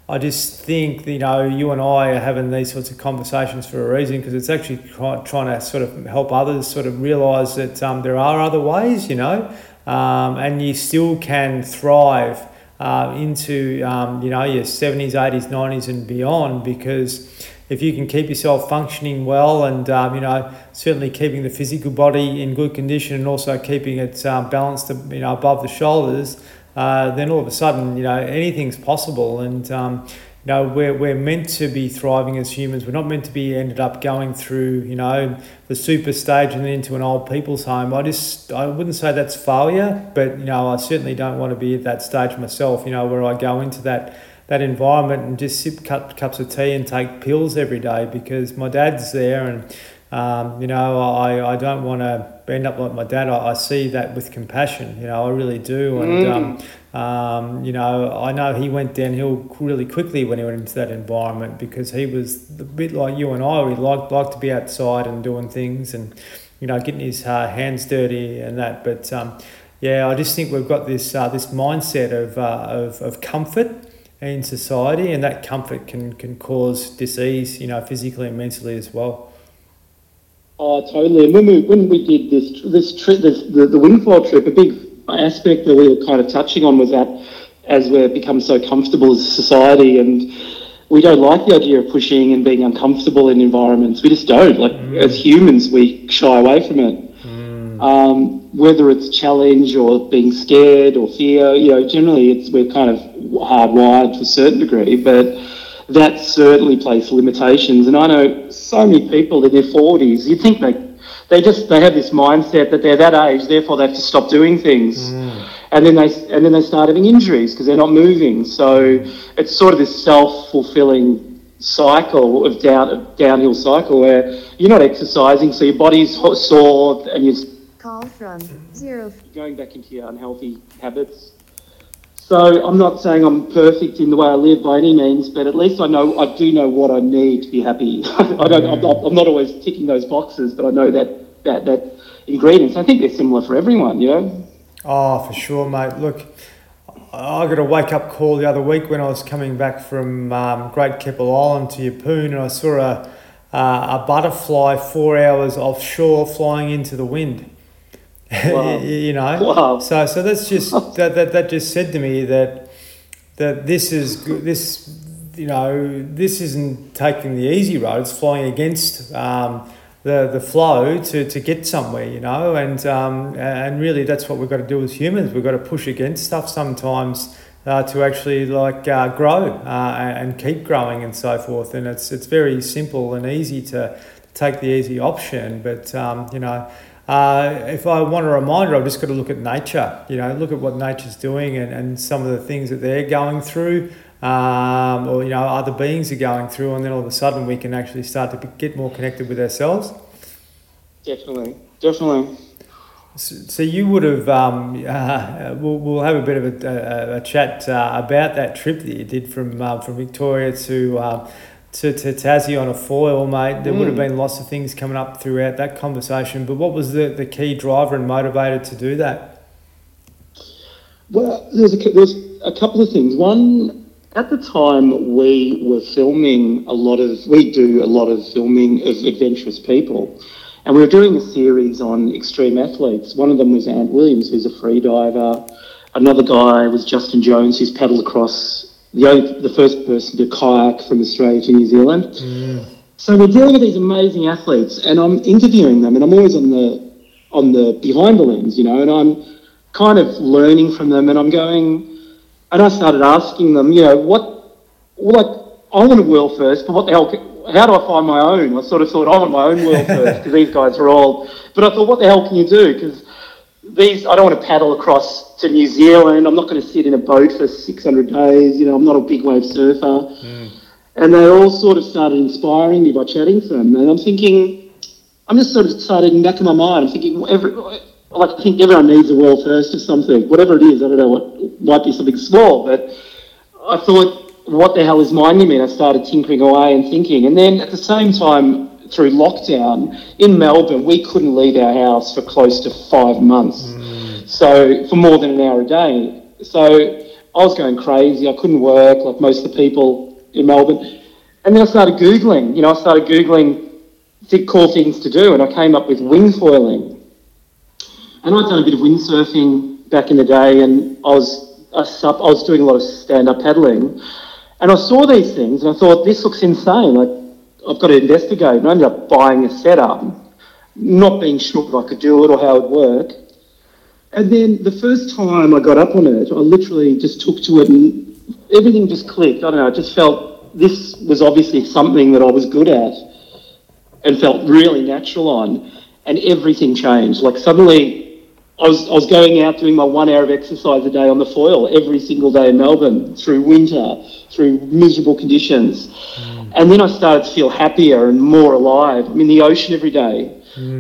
Speaker 1: I just think you know you and I are having these sorts of conversations for a reason because it's actually trying to sort of help others sort of realise that um, there are other ways, you know, um, and you still can thrive uh, into um, you know your 70s, 80s, 90s, and beyond because if you can keep yourself functioning well and um, you know certainly keeping the physical body in good condition and also keeping it um, balanced you know above the shoulders uh, then all of a sudden you know anything's possible. And um, you know we're, we're meant to be thriving as humans. We're not meant to be ended up going through you know the super stage and then into an old people's home. I just I wouldn't say that's failure but you know I certainly don't want to be at that stage myself you know where I go into that that environment and just sip cup, cups of tea and take pills every day because my dad's there and um, you know I, I don't want to end up like my dad I, I see that with compassion you know I really do and um, Um, you know, I know he went downhill really quickly when he went into that environment because he was a bit like you and I. He liked liked to be outside and doing things and you know getting his uh, hands dirty and that. But um, yeah, I just think we've got this uh, this mindset of, uh, of of comfort in society, and that comfort can can cause disease, you know, physically and mentally as well.
Speaker 2: Oh, totally. And when we when we did this this trip, this, the the wing foil trip, a big aspect that we were kind of touching on was that as we've become so comfortable as a society and we don't like the idea of pushing and being uncomfortable in environments. We just don't. Like mm. as humans, we shy away from it. Mm. Um, whether it's challenge or being scared or fear, you know, generally it's we're kind of hardwired to a certain degree, but that certainly places limitations. And I know so many people in their forties. You think they they just they have this mindset that they're that age, therefore they have to stop doing things, mm. and then they and then they start having injuries because they're not moving. So it's sort of this self fulfilling cycle of down of downhill cycle where you're not exercising, so your body's sore and you're
Speaker 3: call from zero
Speaker 2: going back into your unhealthy habits. So I'm not saying I'm perfect in the way I live by any means, but at least I know I do know what I need to be happy. I don't. I'm not, I'm not, always ticking those boxes, but I know that that that ingredients. I think they're similar for everyone. You know.
Speaker 1: Oh, for sure, mate. Look, I got a wake up call the other week when I was coming back from um, Great Keppel Island to Yeppoon, and I saw a uh, a butterfly four hours offshore flying into the wind. Wow. you know. Wow. So so that's just that, that that just said to me that that this is this you know this isn't taking the easy road. It's flying against um, the the flow to, to get somewhere. You know, and um, and really that's what we've got to do as humans. We've got to push against stuff sometimes. Uh, to actually like uh, grow uh, and keep growing and so forth, and it's it's very simple and easy to take the easy option, but um, you know uh, if I want a reminder, I've just got to look at nature, you know, look at what nature's doing and, and some of the things that they're going through, um, or, you know, other beings are going through, and then all of a sudden we can actually start to get more connected with ourselves.
Speaker 2: Definitely, definitely.
Speaker 1: So, so you would have, um, uh, we'll, we'll have a bit of a, a, a chat uh, about that trip that you did from, uh, from Victoria to um, to, to Tassie on a foil, mate. There mm. would have mm. been lots of things coming up throughout that conversation. But what was the, the key driver and motivator to do that?
Speaker 2: Well, there's a, there's a couple of things. One, at the time, we were filming a lot of, we do a lot of filming of adventurous people. And we were doing a series on extreme athletes. One of them was Ant Williams, who's a free diver. Another guy was Justin Jones, who's paddled across the only, the first person to kayak from Australia to New Zealand. Mm. So we're dealing with these amazing athletes, and I'm interviewing them, and I'm always on the on the behind the lens, you know, and I'm kind of learning from them, and I'm going, and I started asking them, you know, what, like, I want a world first, but what the hell? How do I find my own? I sort of thought I want my own world first because these guys are all. But I thought, what the hell can you do? Because these, I don't want to paddle across to New Zealand. I'm not going to sit in a boat for 600 days. You know, I'm not a big wave surfer. Mm. And they all sort of started inspiring me by chatting to them. And I'm thinking, I'm just sort of started in the back of my mind. I'm thinking, every, like I think everyone needs a world first or something, whatever it is. I don't know what might be something small, but I thought, what the hell is minding me? And I started tinkering away and thinking. And then at the same time, through lockdown in Melbourne, we couldn't leave our house for close to five months. Mm. So for more than an hour a day. So I was going crazy. I couldn't work like most of the people in Melbourne. And then I started Googling, you know, I started Googling thick, cool things to do and I came up with wingfoiling. And I'd done a bit of windsurfing back in the day and I was, I was doing a lot of stand-up paddling. And I saw these things and I thought, this looks insane. Like, I've got to investigate. And I ended up buying a setup, not being sure if I could do it or how it would work. And then the first time I got up on it, I literally just took to it and everything just clicked. I don't know, I just felt this was obviously something that I was good at and felt really natural on. And everything changed. Like suddenly I was, I was going out doing my one hour of exercise a day on the foil every single day in Melbourne through winter, through miserable conditions. Mm. Mm. And then I started to feel happier and more alive. I'm in the ocean every day.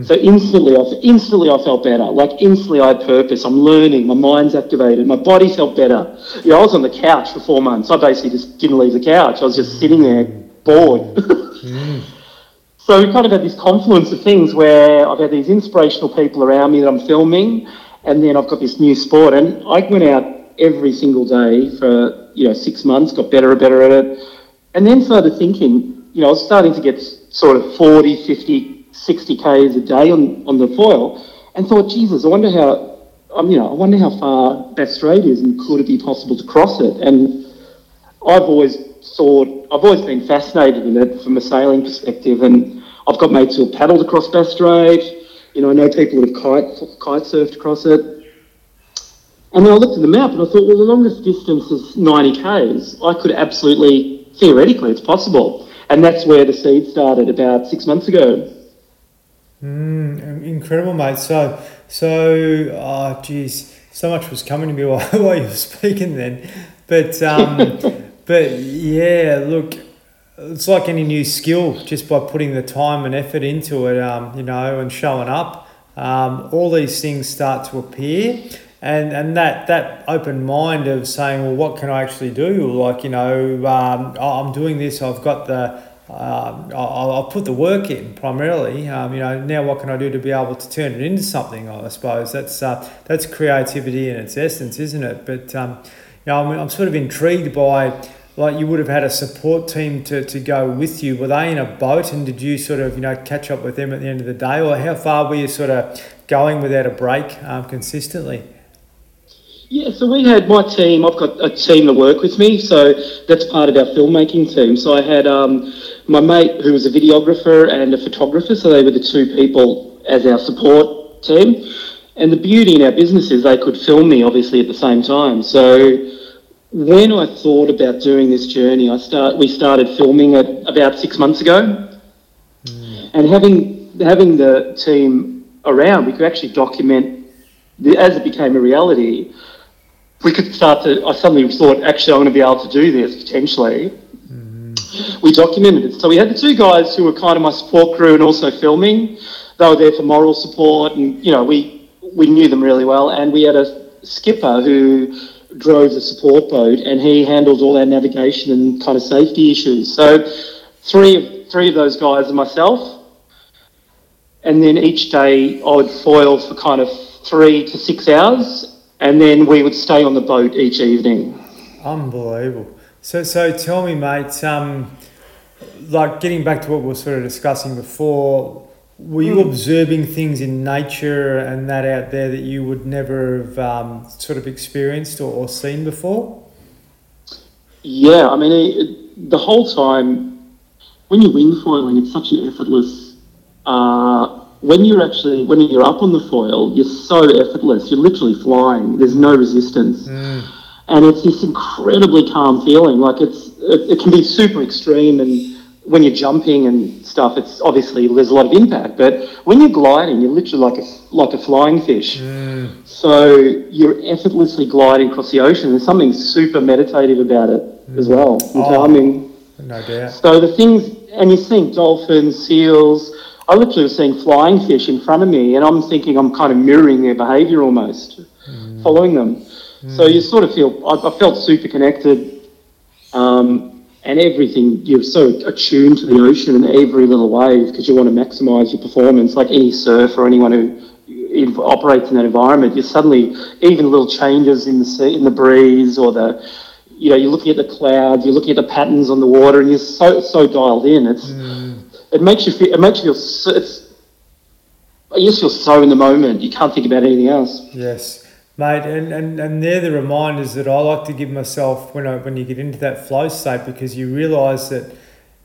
Speaker 2: So instantly, I, instantly I felt better. Like instantly, I had purpose. I'm learning. My mind's activated. My body felt better. You know, I was on the couch for four months. I basically just didn't leave the couch. I was just sitting there, bored. So we kind of had this confluence of things where I've had these inspirational people around me that I'm filming, and then I've got this new sport, and I went out every single day for you know six months, got better and better at it, and then started thinking, you know, I was starting to get sort of 40, 50, 60 k's a day on, on the foil, and thought, Jesus, I wonder how, um, you know, I wonder how far Bass Strait is, and could it be possible to cross it? And I've always thought, I've always been fascinated in it from a sailing perspective, and I've got mates who have paddled across Bass Strait. You know, I know people who have kite, kite surfed across it. And then I looked at the map and I thought, well, the longest distance is 90 k's. I could absolutely, theoretically, it's possible. And that's where the seed started about six months ago.
Speaker 1: Mm, incredible, mate. So, so, oh, geez, so much was coming to me while, while you were speaking then. But, um, but yeah, look, it's like any new skill, just by putting the time and effort into it, um, you know, and showing up, um, all these things start to appear. And, and that, that open mind of saying, well, what can I actually do? Like, you know, um, I'm doing this, I've got the, um, I'll, I'll put the work in primarily. Um, you know, now what can I do to be able to turn it into something? I suppose that's uh, that's creativity in its essence, isn't it? But um, you know, I'm, I'm sort of intrigued by like you would have had a support team to, to go with you. Were they in a boat, and did you sort of you know catch up with them at the end of the day, or how far were you sort of going without a break um, consistently?
Speaker 2: Yeah, so we had my team. I've got a team that work with me, so that's part of our filmmaking team. So I had um, my mate who was a videographer and a photographer, so they were the two people as our support team. And the beauty in our business is they could film me obviously at the same time. So when I thought about doing this journey, I start we started filming it about six months ago, mm. and having having the team around, we could actually document the, as it became a reality we could start to. I suddenly thought, actually, I'm going to be able to do this potentially. Mm-hmm. We documented it. So we had the two guys who were kind of my support crew and also filming. They were there for moral support, and you know, we we knew them really well. And we had a skipper who drove the support boat, and he handled all our navigation and kind of safety issues. So three of three of those guys and myself. And then each day I would foil for kind of three to six hours and then we would stay on the boat each evening.
Speaker 1: Unbelievable. So, so tell me, mate. Um, like getting back to what we were sort of discussing before, were you mm. observing things in nature and that out there that you would never have um, sort of experienced or, or, seen before?
Speaker 2: Yeah, I mean, it, the whole time when you're wing foiling, it's such an effortless uh, when you're actually when you're up on the foil, you're so effortless. You're literally flying. There's no resistance, mm. and it's this incredibly calm feeling. Like it's it, it, can be super extreme, and when you're jumping and stuff, it's obviously there's a lot of impact. But when you're gliding, you're literally like a like a flying fish. Mm. So you're effortlessly gliding across the ocean. There's something super meditative about it mm. as well, and oh, calming.
Speaker 1: No doubt.
Speaker 2: So the things, and you're seeing dolphins, seals I literally was seeing flying fish in front of me, and I'm thinking I'm kind of mirroring their behaviour almost, mm. following them. Mm. So you sort of feel I, I felt super connected, um, and everything. You're so attuned to the ocean and every little wave because you want to maximise your performance. Like any surfer or anyone who operates in that environment, you suddenly even little changes in the sea, in the breeze or the you know, you're looking at the clouds, you're looking at the patterns on the water, and you're so so dialed in. It's mm it makes you feel. It makes you feel. So, it's, you just feel so in the moment. You can't think about anything else.
Speaker 1: Yes, mate, and, and, and they're the reminders that I like to give myself when I when you get into that flow state because you realise that.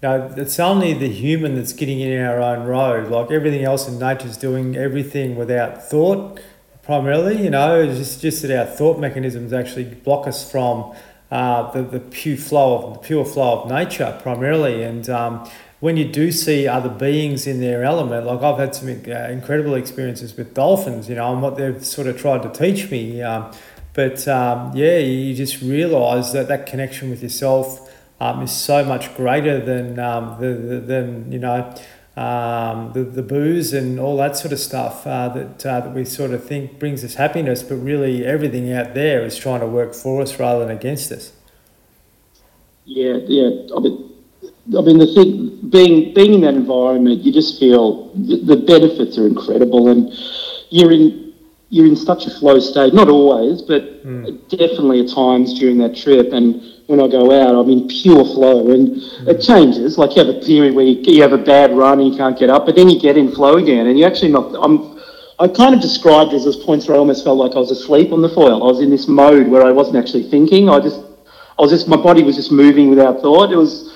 Speaker 1: Know, it's only the human that's getting in our own road. Like everything else in nature is doing everything without thought, primarily. You know, it's just, just that our thought mechanisms actually block us from uh, the, the pure flow of the pure flow of nature, primarily. And um, when you do see other beings in their element, like I've had some uh, incredible experiences with dolphins, you know, and what they've sort of tried to teach me. Um, but um, yeah, you just realise that that connection with yourself um, is so much greater than um, the, the, than you know um, the, the booze and all that sort of stuff uh, that, uh, that we sort of think brings us happiness, but really everything out there is trying to work for us rather than against us.
Speaker 2: Yeah, yeah. I I mean, the thing being being in that environment, you just feel the, the benefits are incredible, and you're in you're in such a flow state. Not always, but mm. definitely at times during that trip. And when I go out, I'm in pure flow, and mm. it changes. Like you have a period where you, you have a bad run and you can't get up, but then you get in flow again, and you actually not. I'm I kind of described as those points where I almost felt like I was asleep on the foil. I was in this mode where I wasn't actually thinking. I just, I was just, my body was just moving without thought. It was,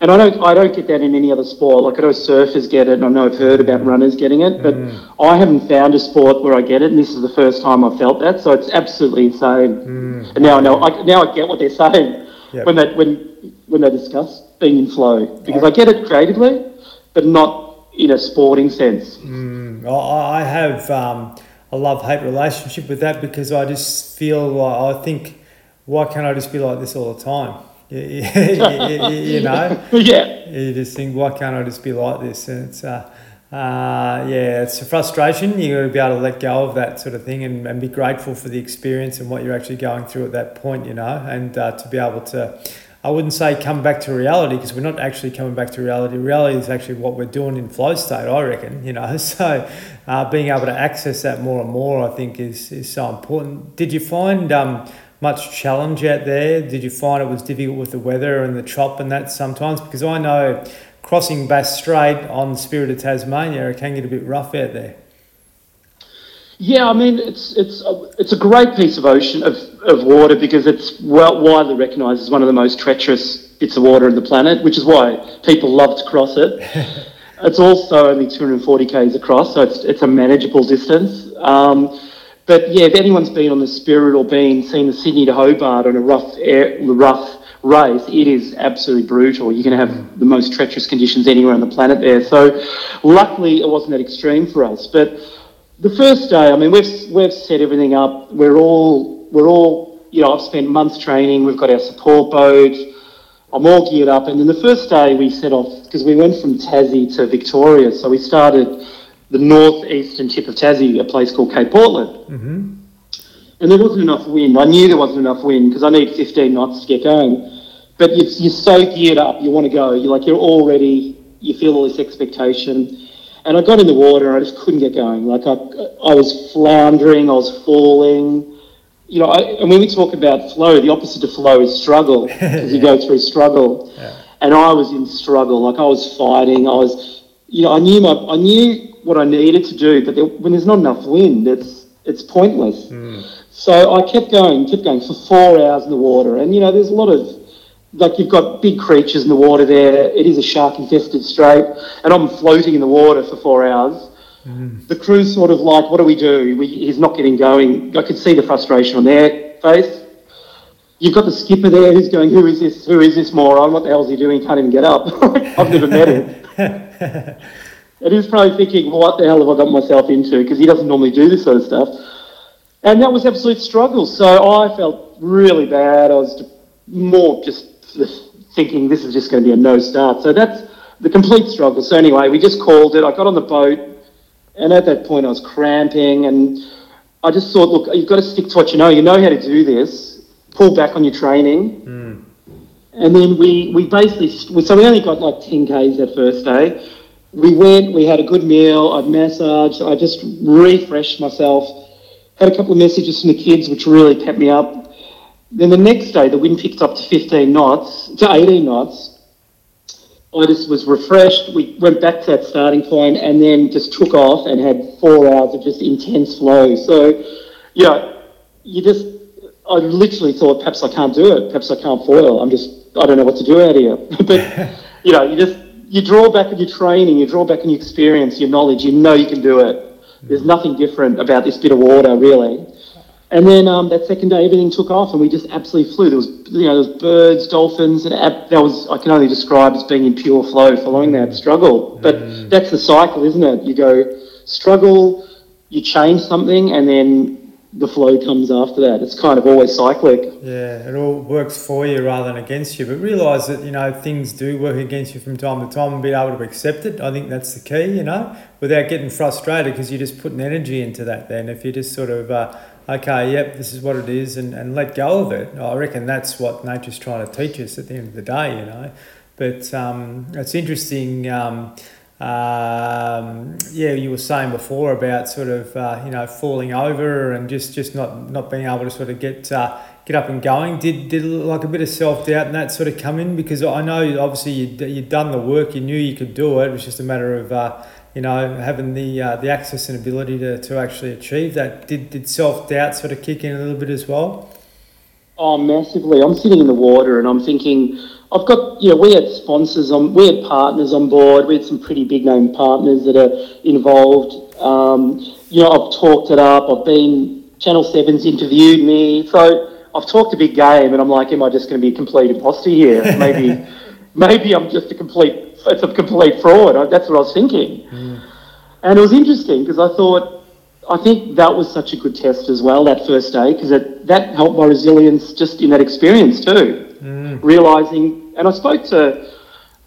Speaker 2: and I don't, I don't get that in any other sport. Like I know surfers get it, and I know I've heard about runners getting it, but mm. I haven't found a sport where I get it, and this is the first time I've felt that. So it's absolutely insane. Mm. And now I know, I, now I get what they're saying yep. when they when when they discuss being in flow, because I, I get it creatively, but not in a sporting sense.
Speaker 1: Mm. I have um, a love hate relationship with that because I just feel like I think, why can't I just be like this all the time? You, you, know,
Speaker 2: yeah.
Speaker 1: You just think, why can't I just be like this? And it's, uh, uh, yeah, it's a frustration. You got to be able to let go of that sort of thing and, and be grateful for the experience and what you're actually going through at that point, you know, and uh, to be able to. I wouldn't say come back to reality because we're not actually coming back to reality. Reality is actually what we're doing in flow state, I reckon. You know, so uh, being able to access that more and more, I think, is is so important. Did you find um, much challenge out there? Did you find it was difficult with the weather and the chop and that sometimes? Because I know crossing Bass Strait on Spirit of Tasmania, it can get a bit rough out there.
Speaker 2: Yeah, I mean it's it's a, it's a great piece of ocean of, of water because it's well widely recognised as one of the most treacherous bits of water on the planet, which is why people love to cross it. it's also only 240 k's across, so it's it's a manageable distance. Um, but yeah, if anyone's been on the Spirit or been seen the Sydney to Hobart on a rough air, rough race, it is absolutely brutal. You can have the most treacherous conditions anywhere on the planet there. So, luckily, it wasn't that extreme for us. But the first day, I mean, we've we've set everything up. We're all we're all you know. I've spent months training. We've got our support boat. I'm all geared up. And then the first day we set off because we went from Tassie to Victoria. So we started the northeastern tip of Tassie, a place called Cape Portland.
Speaker 1: Mm-hmm.
Speaker 2: And there wasn't enough wind. I knew there wasn't enough wind because I need 15 knots to get going. But you're, you're so geared up, you want to go. You're like, you're already, you feel all this expectation. And I got in the water and I just couldn't get going. Like, I, I was floundering, I was falling. You know, I, and when we talk about flow, the opposite of flow is struggle because you go through struggle.
Speaker 1: Yeah.
Speaker 2: And I was in struggle. Like, I was fighting. I was, you know, I knew my, I knew what I needed to do, but there, when there's not enough wind, it's it's pointless.
Speaker 1: Mm.
Speaker 2: So I kept going, kept going for four hours in the water, and you know, there's a lot of like you've got big creatures in the water there. It is a shark infested strait, and I'm floating in the water for four hours.
Speaker 1: Mm.
Speaker 2: The crew's sort of like, "What do we do?" We, he's not getting going. I could see the frustration on their face. You've got the skipper there who's going, "Who is this? Who is this moron? What the hell is he doing? He can't even get up." I've never met him. And he's probably thinking, well, what the hell have I got myself into? Because he doesn't normally do this sort of stuff. And that was absolute struggle. So I felt really bad. I was more just thinking this is just going to be a no start. So that's the complete struggle. So anyway, we just called it. I got on the boat, and at that point I was cramping, and I just thought, look, you've got to stick to what you know. You know how to do this. Pull back on your training.
Speaker 1: Mm.
Speaker 2: And then we, we basically, so we only got like 10 Ks that first day we went, we had a good meal, I massaged, I just refreshed myself, had a couple of messages from the kids which really kept me up. Then the next day, the wind picked up to 15 knots, to 18 knots. I just was refreshed. We went back to that starting point and then just took off and had four hours of just intense flow. So, yeah, you just, I literally thought perhaps I can't do it. Perhaps I can't foil. I'm just, I don't know what to do out here. but, you know, you just, you draw back on your training, you draw back on your experience, your knowledge, you know you can do it. There's nothing different about this bit of water, really. And then um, that second day, everything took off, and we just absolutely flew. There was, you know, there was birds, dolphins, and ab- that was I can only describe as being in pure flow following that struggle. But mm. that's the cycle, isn't it? You go struggle, you change something, and then the flow comes after that. It's kind of always cyclic.
Speaker 1: Yeah, it all works for you rather than against you. But realise that you know things do work against you from time to time, and be able to accept it. I think that's the key. You know, without getting frustrated because you're just putting energy into that. Then if you just sort of uh, okay, yep, this is what it is, and, and let go of it. I reckon that's what nature's trying to teach us at the end of the day. You know, but um, it's interesting. Um, um, yeah, you were saying before about sort of uh, you know falling over and just, just not, not being able to sort of get uh, get up and going. Did did like a bit of self doubt and that sort of come in because I know obviously you'd, you'd done the work, you knew you could do it. It was just a matter of uh, you know having the uh, the access and ability to, to actually achieve that. Did did self doubt sort of kick in a little bit as well?
Speaker 2: Oh, massively. I'm sitting in the water and I'm thinking I've got, you know, we had sponsors on, we had partners on board. We had some pretty big name partners that are involved. Um, you know, I've talked it up. I've been, Channel 7's interviewed me. So I've talked a big game and I'm like, am I just going to be a complete imposter here? Maybe, maybe I'm just a complete, it's a complete fraud. That's what I was thinking. Mm. And it was interesting because I thought, I think that was such a good test as well, that first day, because that helped my resilience just in that experience too. Mm. Realizing and I spoke to,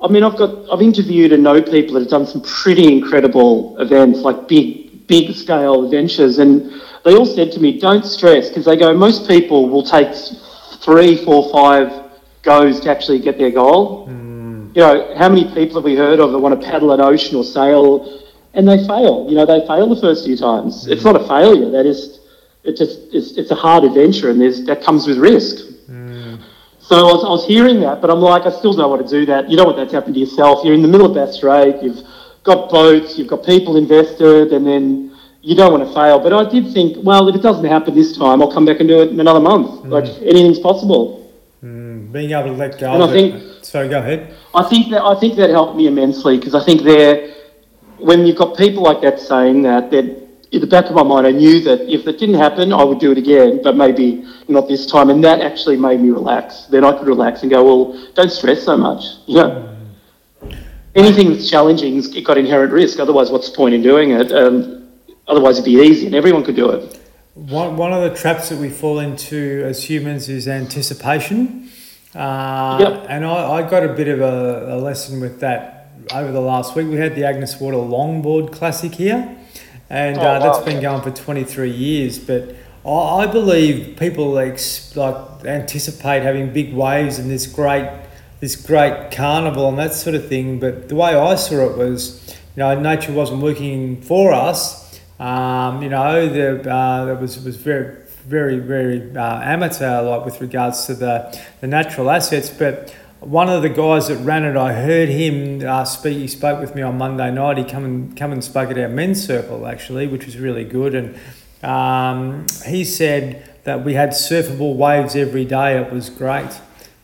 Speaker 2: I mean, I've got, I've interviewed and know people that have done some pretty incredible events, like big, big scale adventures, and they all said to me, "Don't stress," because they go, most people will take three, four, five goes to actually get their goal. Mm. You know, how many people have we heard of that want to paddle an ocean or sail, and they fail? You know, they fail the first few times. Mm. It's not a failure. That is, it's just, it's, it's a hard adventure, and there's that comes with risk. So I was, I was hearing that, but I'm like, I still don't want to do that. You know what that's happened to happen to yourself. You're in the middle of Bass Strait, you've got boats, you've got people invested, and then you don't want to fail. But I did think, well, if it doesn't happen this time, I'll come back and do it in another month. Mm. Like anything's possible.
Speaker 1: Mm. Being able to let go. And I think. It. Sorry, go ahead.
Speaker 2: I think that I think that helped me immensely because I think there, when you've got people like that saying that, that in the back of my mind, I knew that if it didn't happen, I would do it again, but maybe not this time. And that actually made me relax. Then I could relax and go, well, don't stress so much. You know, anything that's challenging, it's got inherent risk. Otherwise, what's the point in doing it? Um, otherwise, it'd be easy and everyone could do it.
Speaker 1: One, one of the traps that we fall into as humans is anticipation. Uh, yep. And I, I got a bit of a, a lesson with that over the last week. We had the Agnes Water Longboard Classic here and oh, uh, that's been going for 23 years. But I, I believe people ex- like anticipate having big waves and this great this great carnival and that sort of thing. But the way I saw it was, you know, nature wasn't working for us. Um, you know, the uh, that was was very very very uh, amateur like with regards to the the natural assets, but one of the guys that ran it, I heard him uh, speak. He spoke with me on Monday night. He come and come and spoke at our men's circle actually, which was really good. And um, he said that we had surfable waves every day. It was great,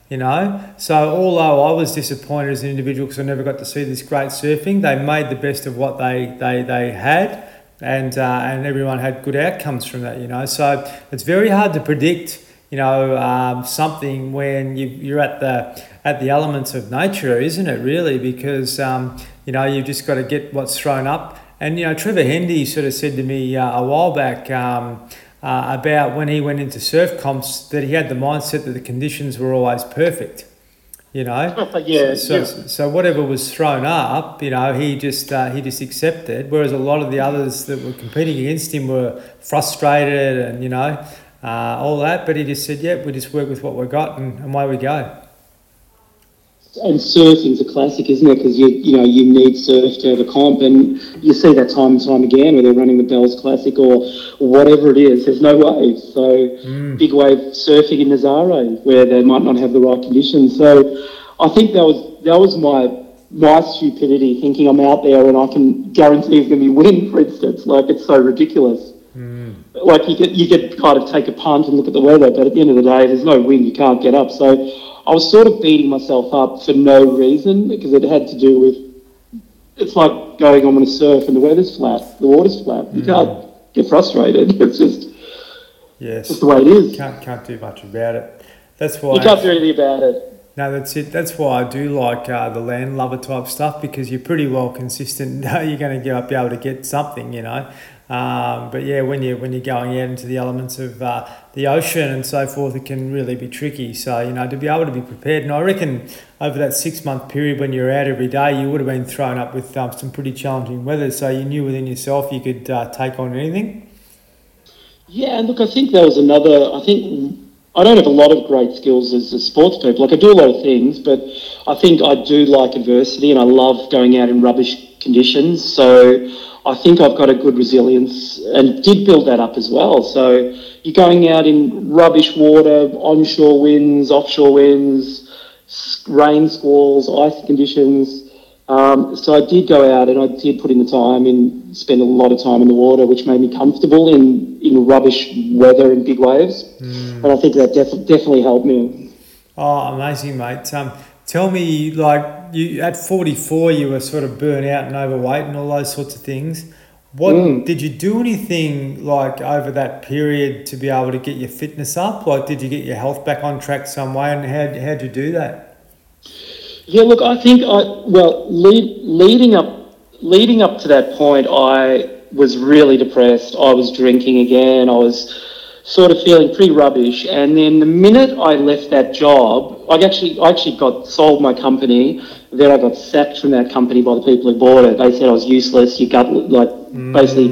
Speaker 1: you know. So although I was disappointed as an individual because I never got to see this great surfing, they made the best of what they they they had. And, uh, and everyone had good outcomes from that, you know. So it's very hard to predict you know, um, something when you, you're at the at the elements of nature, isn't it? Really, because um, you know you've just got to get what's thrown up. And you know, Trevor Hendy sort of said to me uh, a while back um, uh, about when he went into surf comps that he had the mindset that the conditions were always perfect. You know,
Speaker 2: yeah,
Speaker 1: so,
Speaker 2: yeah.
Speaker 1: so whatever was thrown up, you know, he just uh, he just accepted. Whereas a lot of the others that were competing against him were frustrated and you know uh, all that. But he just said, "Yep, yeah, we just work with what we've got, and, and away we go."
Speaker 2: And surfing's a classic, isn't it? Because you you know you need surf to have a comp, and you see that time and time again where they're running the Bells Classic or whatever it is. There's no waves, so mm. big wave surfing in Nazare where they might not have the right conditions. So I think that was that was my my stupidity thinking I'm out there and I can guarantee it's going to be wind, for instance. Like it's so ridiculous. Mm. Like you get you get kind of take a punt and look at the weather, but at the end of the day, there's no wind, you can't get up. So I was sort of beating myself up for no reason because it had to do with it's like going on a surf and the weather's flat, the water's flat. You mm. can't get frustrated. It's just
Speaker 1: yes,
Speaker 2: just the way it is.
Speaker 1: Can't can't do much about it. That's why
Speaker 2: you can't do anything about it.
Speaker 1: No, that's it. That's why I do like uh, the land lover type stuff because you're pretty well consistent. you're going to be able to get something, you know. Um, but yeah, when you when you're going out into the elements of uh, the ocean and so forth, it can really be tricky. So you know to be able to be prepared, and I reckon over that six month period when you're out every day, you would have been thrown up with um, some pretty challenging weather. So you knew within yourself you could uh, take on anything.
Speaker 2: Yeah, and look, I think there was another. I think I don't have a lot of great skills as a sports people. Like I do a lot of things, but I think I do like adversity, and I love going out in rubbish conditions. So I think I've got a good resilience, and did build that up as well. So you're going out in rubbish water, onshore winds, offshore winds, rain squalls, ice conditions. Um, so I did go out and I did put in the time and spend a lot of time in the water, which made me comfortable in, in rubbish weather and big waves. Mm. And I think that def- definitely helped me.
Speaker 1: Oh, amazing, mate. Um, tell me, like, you at 44, you were sort of burnt out and overweight and all those sorts of things. What mm. did you do anything like over that period to be able to get your fitness up? Like, did you get your health back on track some way, and how how'd you do that?
Speaker 2: Yeah, look, I think I well lead, leading up leading up to that point, I was really depressed. I was drinking again. I was sort of feeling pretty rubbish. And then the minute I left that job, I actually I actually got sold my company. Then I got sacked from that company by the people who bought it. They said I was useless. You got like mm. basically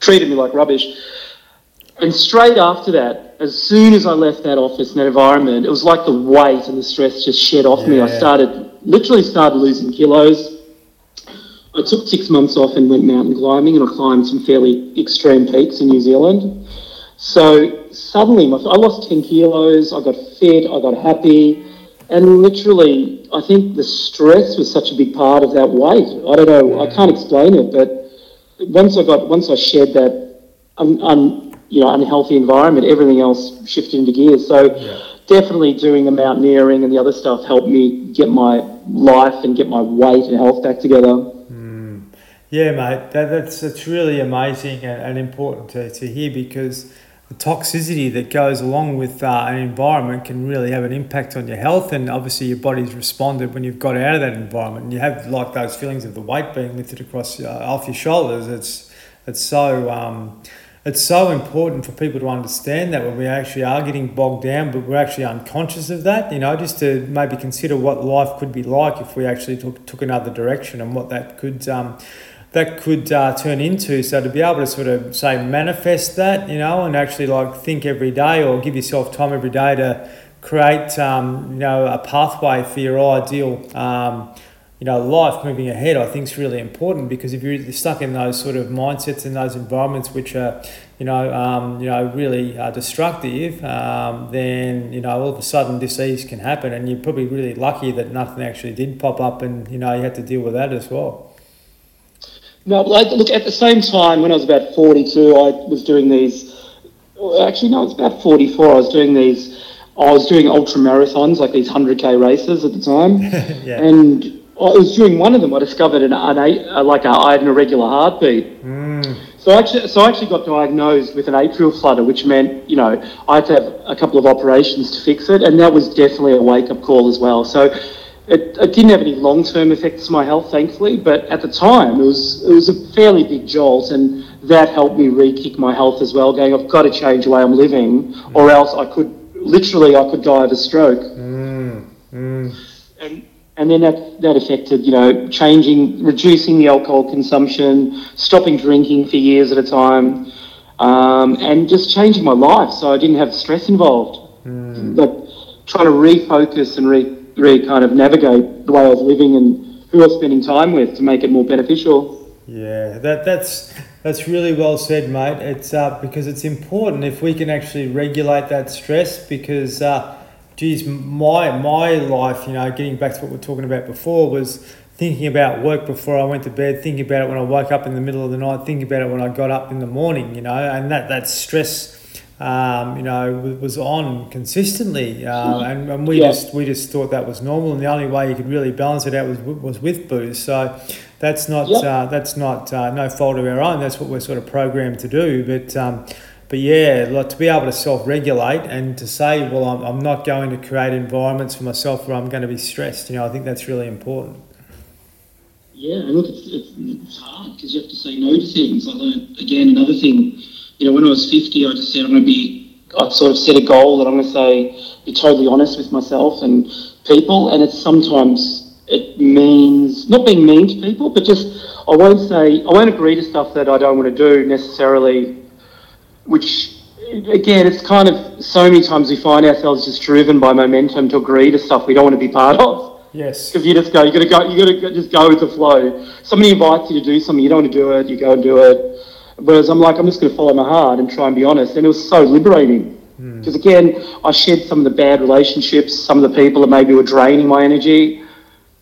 Speaker 2: treated me like rubbish. And straight after that, as soon as I left that office and that environment, it was like the weight and the stress just shed off yeah. me. I started literally started losing kilos. I took six months off and went mountain climbing, and I climbed some fairly extreme peaks in New Zealand. So suddenly, my, I lost 10 kilos, I got fit, I got happy, and literally, I think the stress was such a big part of that weight. I don't know, I can't explain it, but once I got, once I shed that un, un, you know, unhealthy environment, everything else shifted into gear. So yeah. definitely doing the mountaineering and the other stuff helped me get my life and get my weight and health back together.
Speaker 1: Mm. Yeah, mate, that, that's that's really amazing and, and important to, to hear because the toxicity that goes along with uh, an environment can really have an impact on your health and obviously your body's responded when you've got out of that environment. And you have like those feelings of the weight being lifted across uh, off your shoulders. It's it's so um, it's so important for people to understand that when we actually are getting bogged down, but we're actually unconscious of that, you know, just to maybe consider what life could be like if we actually took, took another direction and what that could um, that could uh, turn into. So to be able to sort of say manifest that, you know, and actually like think every day or give yourself time every day to create, um, you know, a pathway for your ideal. Um, you know, life moving ahead, I think is really important because if you're stuck in those sort of mindsets and those environments which are, you know, um, you know, really uh, destructive, um, then you know, all of a sudden disease can happen, and you're probably really lucky that nothing actually did pop up, and you know, you had to deal with that as well.
Speaker 2: No, like, look, at the same time, when I was about 42, I was doing these. Actually, no, it's about 44. I was doing these. I was doing ultra marathons, like these 100k races at the time, yeah. and I was doing one of them I discovered an, an, a, like a, I had an irregular heartbeat.
Speaker 1: Mm.
Speaker 2: So I actually, so I actually got diagnosed with an atrial flutter, which meant you know I had to have a couple of operations to fix it, and that was definitely a wake up call as well. So it, it didn't have any long term effects to my health, thankfully, but at the time it was it was a fairly big jolt, and that helped me re-kick my health as well. Going, I've got to change the way I'm living, or else I could literally I could die of a stroke.
Speaker 1: Mm. Mm.
Speaker 2: And and then that, that affected, you know, changing, reducing the alcohol consumption, stopping drinking for years at a time, um, and just changing my life so I didn't have stress involved.
Speaker 1: Mm.
Speaker 2: Like trying to refocus and re, re kind of navigate the way I was living and who I was spending time with to make it more beneficial.
Speaker 1: Yeah, that that's that's really well said, mate. It's uh, because it's important if we can actually regulate that stress because. Uh, geez, my my life, you know, getting back to what we are talking about before, was thinking about work before I went to bed, thinking about it when I woke up in the middle of the night, thinking about it when I got up in the morning, you know, and that that stress. Um, you know, it was on consistently, uh, and, and we yeah. just we just thought that was normal, and the only way you could really balance it out was was with booze. So that's not yep. uh, that's not uh, no fault of our own. That's what we're sort of programmed to do. But um, but yeah, like to be able to self-regulate and to say, well, I'm, I'm not going to create environments for myself where I'm going to be stressed. You know, I think that's really important.
Speaker 2: Yeah, and look, it's, it's, it's hard because you have to say no to things. I learned again another thing. You know, when I was fifty, I just said I'm going to be. I sort of set a goal that I'm going to say be totally honest with myself and people, and it's sometimes it means not being mean to people, but just I won't say I won't agree to stuff that I don't want to do necessarily, which again, it's kind of so many times we find ourselves just driven by momentum to agree to stuff we don't want to be part of.
Speaker 1: Yes.
Speaker 2: Because you just go, you got to go, you got to just go with the flow. Somebody invites you to do something, you don't want to do it, you go and do it. Whereas I'm like, I'm just going to follow my heart and try and be honest. And it was so liberating. Because again, I shed some of the bad relationships, some of the people that maybe were draining my energy,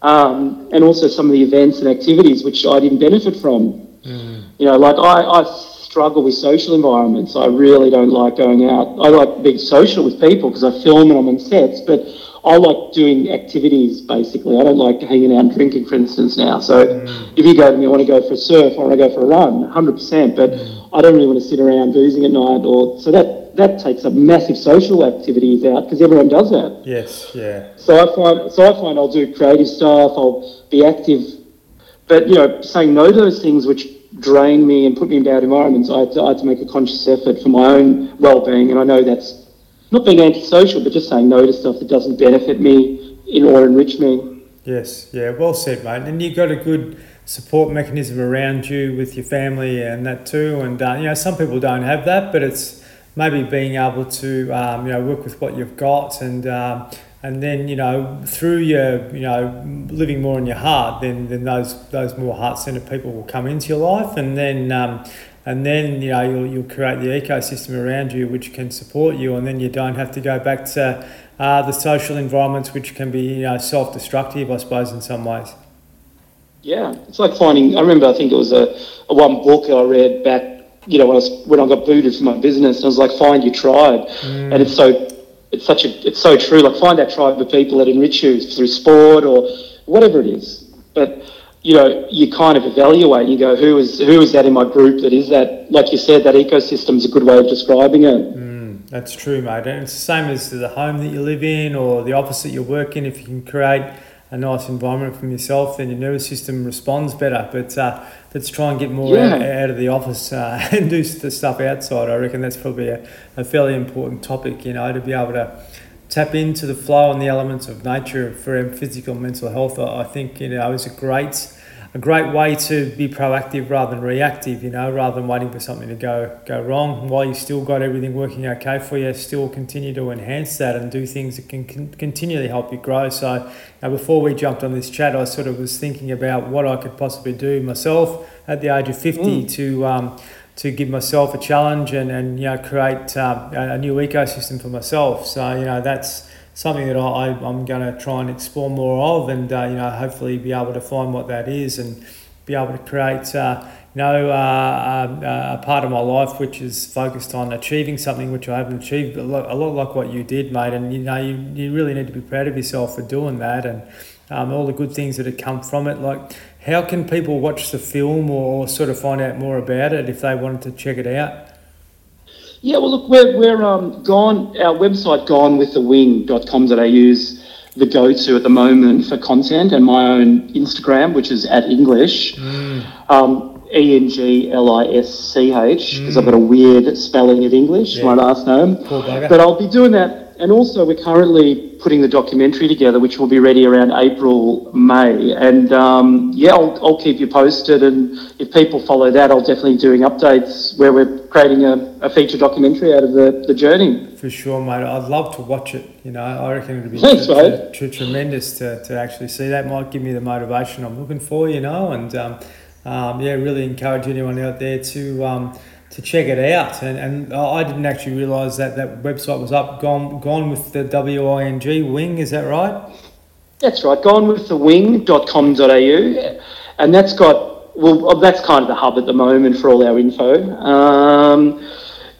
Speaker 2: um, and also some of the events and activities which I didn't benefit from. You know, like I, I struggle with social environments. I really don't like going out. I like being social with people because I film and I'm on sets, but I like doing activities basically. I don't like hanging out and drinking, for instance, now. So mm. if you go to me, I want to go for a surf, I want to go for a run, 100%, but mm. I don't really want to sit around boozing at night or so that that takes up massive social activities out because everyone does that.
Speaker 1: Yes. Yeah.
Speaker 2: So I find so I find I'll do creative stuff, I'll be active, but you know, saying no to those things which drain me and put me in bad environments, I had to, I had to make a conscious effort for my own well-being, and I know that's not being antisocial, but just saying no to stuff that doesn't benefit me in or enrich me.
Speaker 1: Yes, yeah, well said, mate. And you've got a good support mechanism around you with your family and that too. And uh, you know, some people don't have that, but it's maybe being able to um, you know work with what you've got and. Um, and then you know through your you know living more in your heart, then then those those more heart centered people will come into your life, and then um, and then you know you'll, you'll create the ecosystem around you which can support you, and then you don't have to go back to uh, the social environments which can be you know self destructive, I suppose, in some ways.
Speaker 2: Yeah, it's like finding. I remember, I think it was a, a one book I read back. You know, when I was when I got booted from my business, and I was like, find your tribe, and it's so it's such a it's so true. Like find that tribe of people that enrich you through sport or whatever it is. But you know, you kind of evaluate. You go, who is who is that in my group? That is that. Like you said, that ecosystem is a good way of describing it.
Speaker 1: That's true, mate. And it's the same as the home that you live in or the office that you work in. If you can create a nice environment for yourself, then your nervous system responds better. But uh, let's try and get more out,
Speaker 2: Yeah.
Speaker 1: out of the office uh, and do the stuff outside. I reckon that's probably a, a fairly important topic, you know, to be able to tap into the flow and the elements of nature for our physical and mental health. I I think, you know, is a great a great way to be proactive rather than reactive, you know, rather than waiting for something to go go wrong. While you still got everything working okay for you, still continue to enhance that and do things that can con- continually help you grow. So, uh, before we jumped on this chat, I sort of was thinking about what I could possibly do myself at the age of fifty to. Um, to give myself a challenge and, and you know create a a new ecosystem for myself. So you know that's something that I, I'm going to try and explore more of, and uh, you know hopefully be able to find what that is and be able to create uh, you know uh, um, uh, a part of my life which is focused on achieving something which I haven't achieved. A lot, a lot like what you did, mate, and you know you, you really need to be proud of yourself for doing that and. Um, all the good things that have come from it. Like, how can people watch the film or sort of find out more about it if they wanted to check it out?
Speaker 2: Yeah, well, look, we're, we're um, gone, our website gonewiththewing.com.au is the go to at the moment for content, and my own Instagram, which is at Englisch, um, E N G L I S C H, because I've got a weird spelling of English,
Speaker 1: Yeah.
Speaker 2: my last name. But I'll be doing that. And also, we're currently putting the documentary together, which will be ready around April, May. And um, yeah, I'll, I'll keep you posted. And if people follow that, I'll definitely be doing updates where we're creating a, a feature documentary out of the, the journey.
Speaker 1: For sure, mate. I'd love to watch it. You know, I reckon it'd be
Speaker 2: Thanks,
Speaker 1: tr-
Speaker 2: mate.
Speaker 1: tr- tr- tremendous to, to actually see that. Might give me the motivation I'm looking for. You know, and um, um, yeah, really encourage anyone out there to um, to check it out. And, and I didn't actually realise that that website was up. Gone gone with the W I N G wing. Is that right?
Speaker 2: That's right, Gone with the gonewiththewing.com.au. And that's got, well, that's kind of the hub at the moment for all our info. Um,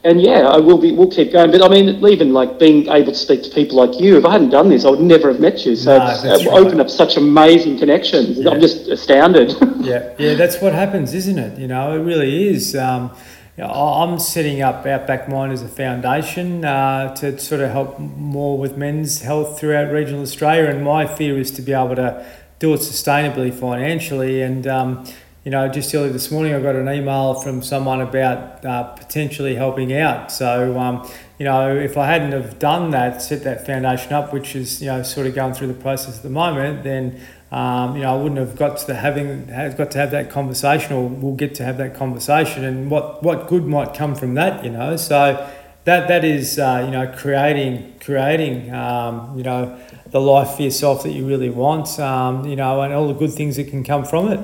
Speaker 2: and yeah, I will be. We'll keep going. But I mean, even like being able to speak to people like you. If I hadn't done this, I would never have met you. So
Speaker 1: No,
Speaker 2: it's uh,
Speaker 1: right.
Speaker 2: opened up such amazing connections.
Speaker 1: Yeah.
Speaker 2: I'm just astounded.
Speaker 1: Yeah, yeah, that's what happens, isn't it? You know, it really is. Um, you know, I'm setting up Outback Mind as a foundation uh, to sort of help more with men's health throughout regional Australia, and my fear is to be able to do it sustainably financially. And um, you know, just early this morning, I got an email from someone about uh, potentially helping out. So, um, you know, if I hadn't have done that, set that foundation up, which is you know sort of going through the process at the moment, then um, you know I wouldn't have got to having got to have that conversation, or we'll get to have that conversation, and what what good might come from that, you know. So that that is uh, you know creating creating um, you know the life for yourself that you really want, um, you know, and all the good things that can come from it.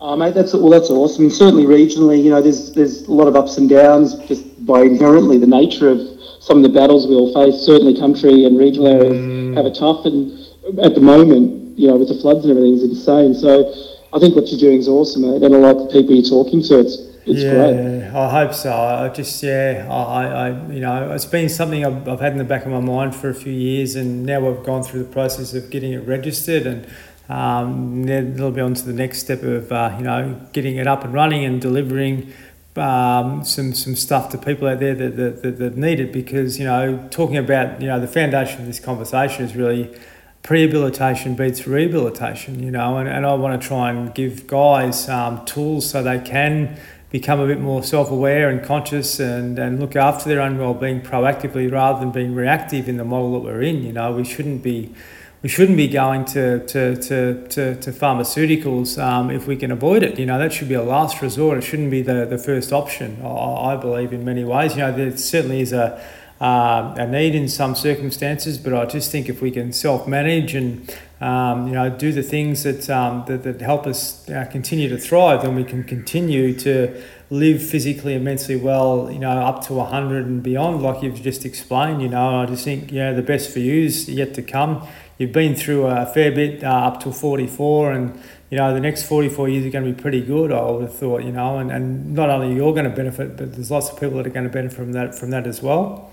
Speaker 2: Oh, mate, that's well, that's awesome. And certainly regionally, you know, there's there's a lot of ups and downs just by inherently the nature of some of the battles we all face. Certainly, country and regional areas mm. have it tough, and at the moment, you know, with the floods and everything, is insane. So, I think what you're doing is awesome, mate, and I like the people you're talking to. It's it's
Speaker 1: yeah,
Speaker 2: great.
Speaker 1: I hope so. I just yeah, I, I you know it's been something I've, I've had in the back of my mind for a few years, and now we've gone through the process of getting it registered and um, then they'll be on to the next step of uh, you know getting it up and running and delivering um, some some stuff to people out there that, that, that, that need it because you know talking about you know the foundation of this conversation is really prehabilitation beats rehabilitation you know and, and I want to try and give guys um, tools so they can become a bit more self-aware and conscious and, and look after their own well-being proactively rather than being reactive in the model that we're in you know we shouldn't be we shouldn't be going to, to, to, to, to pharmaceuticals um, if we can avoid it. You know, that should be a last resort. It shouldn't be the, the first option, I, I believe, in many ways. You know, there certainly is a, uh, a need in some circumstances, but I just think if we can self manage and um, you know do the things that, um, that, that help us uh, continue to thrive, then we can continue to live physically mentally well, you know, up to 100 and beyond, like you've just explained. You know, I just think, you know, the best for you is yet to come. You've been through a fair bit uh, up to 44 and you know the next 44 years are going to be pretty good i would have thought you know. And, and not only you're going to benefit but there's lots of people that are going to benefit from that from that as well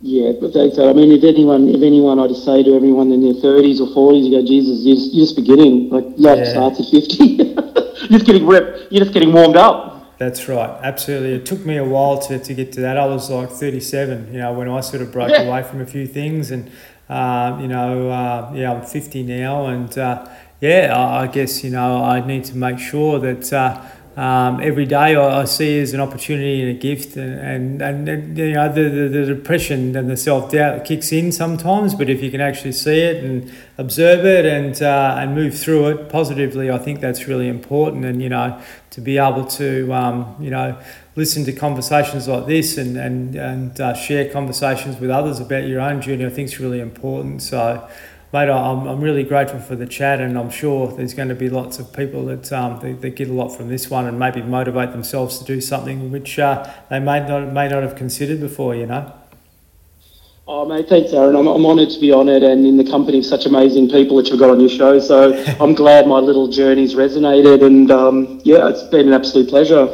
Speaker 2: yeah, but thanks. I mean, if anyone, if anyone, I'd say to everyone in their thirties or forties, you go, Jesus, you're just, you're just beginning. Like life yeah. starts at fifty. you're just getting ripped. You're just getting warmed up.
Speaker 1: That's right. Absolutely. It took me a while to, to get to that. I was like 37, you know, when I sort of broke yeah. away from a few things and um, you know, uh, yeah, I'm 50 now, and uh, yeah, I, I, guess you know I need to make sure that uh, um, every day I, I, see as an opportunity and a gift, and and, and you know the, the, the depression and the self doubt kicks in sometimes, but if you can actually see it and observe it and uh, and move through it positively, I think that's really important, and you know to be able to um, you know listen to conversations like this and and and uh, share conversations with others about your own journey, I think is really important. So, mate, I'm I'm really grateful for the chat, and I'm sure there's going to be lots of people that um that, that get a lot from this one and maybe motivate themselves to do something which uh, they may not may not have considered before. You know.
Speaker 2: Oh, mate, thanks, Aaron. I'm, I'm honoured to be on it and in the company of such amazing people that you've got on your show. So I'm glad my little journey's resonated. And um, yeah, it's been an absolute pleasure.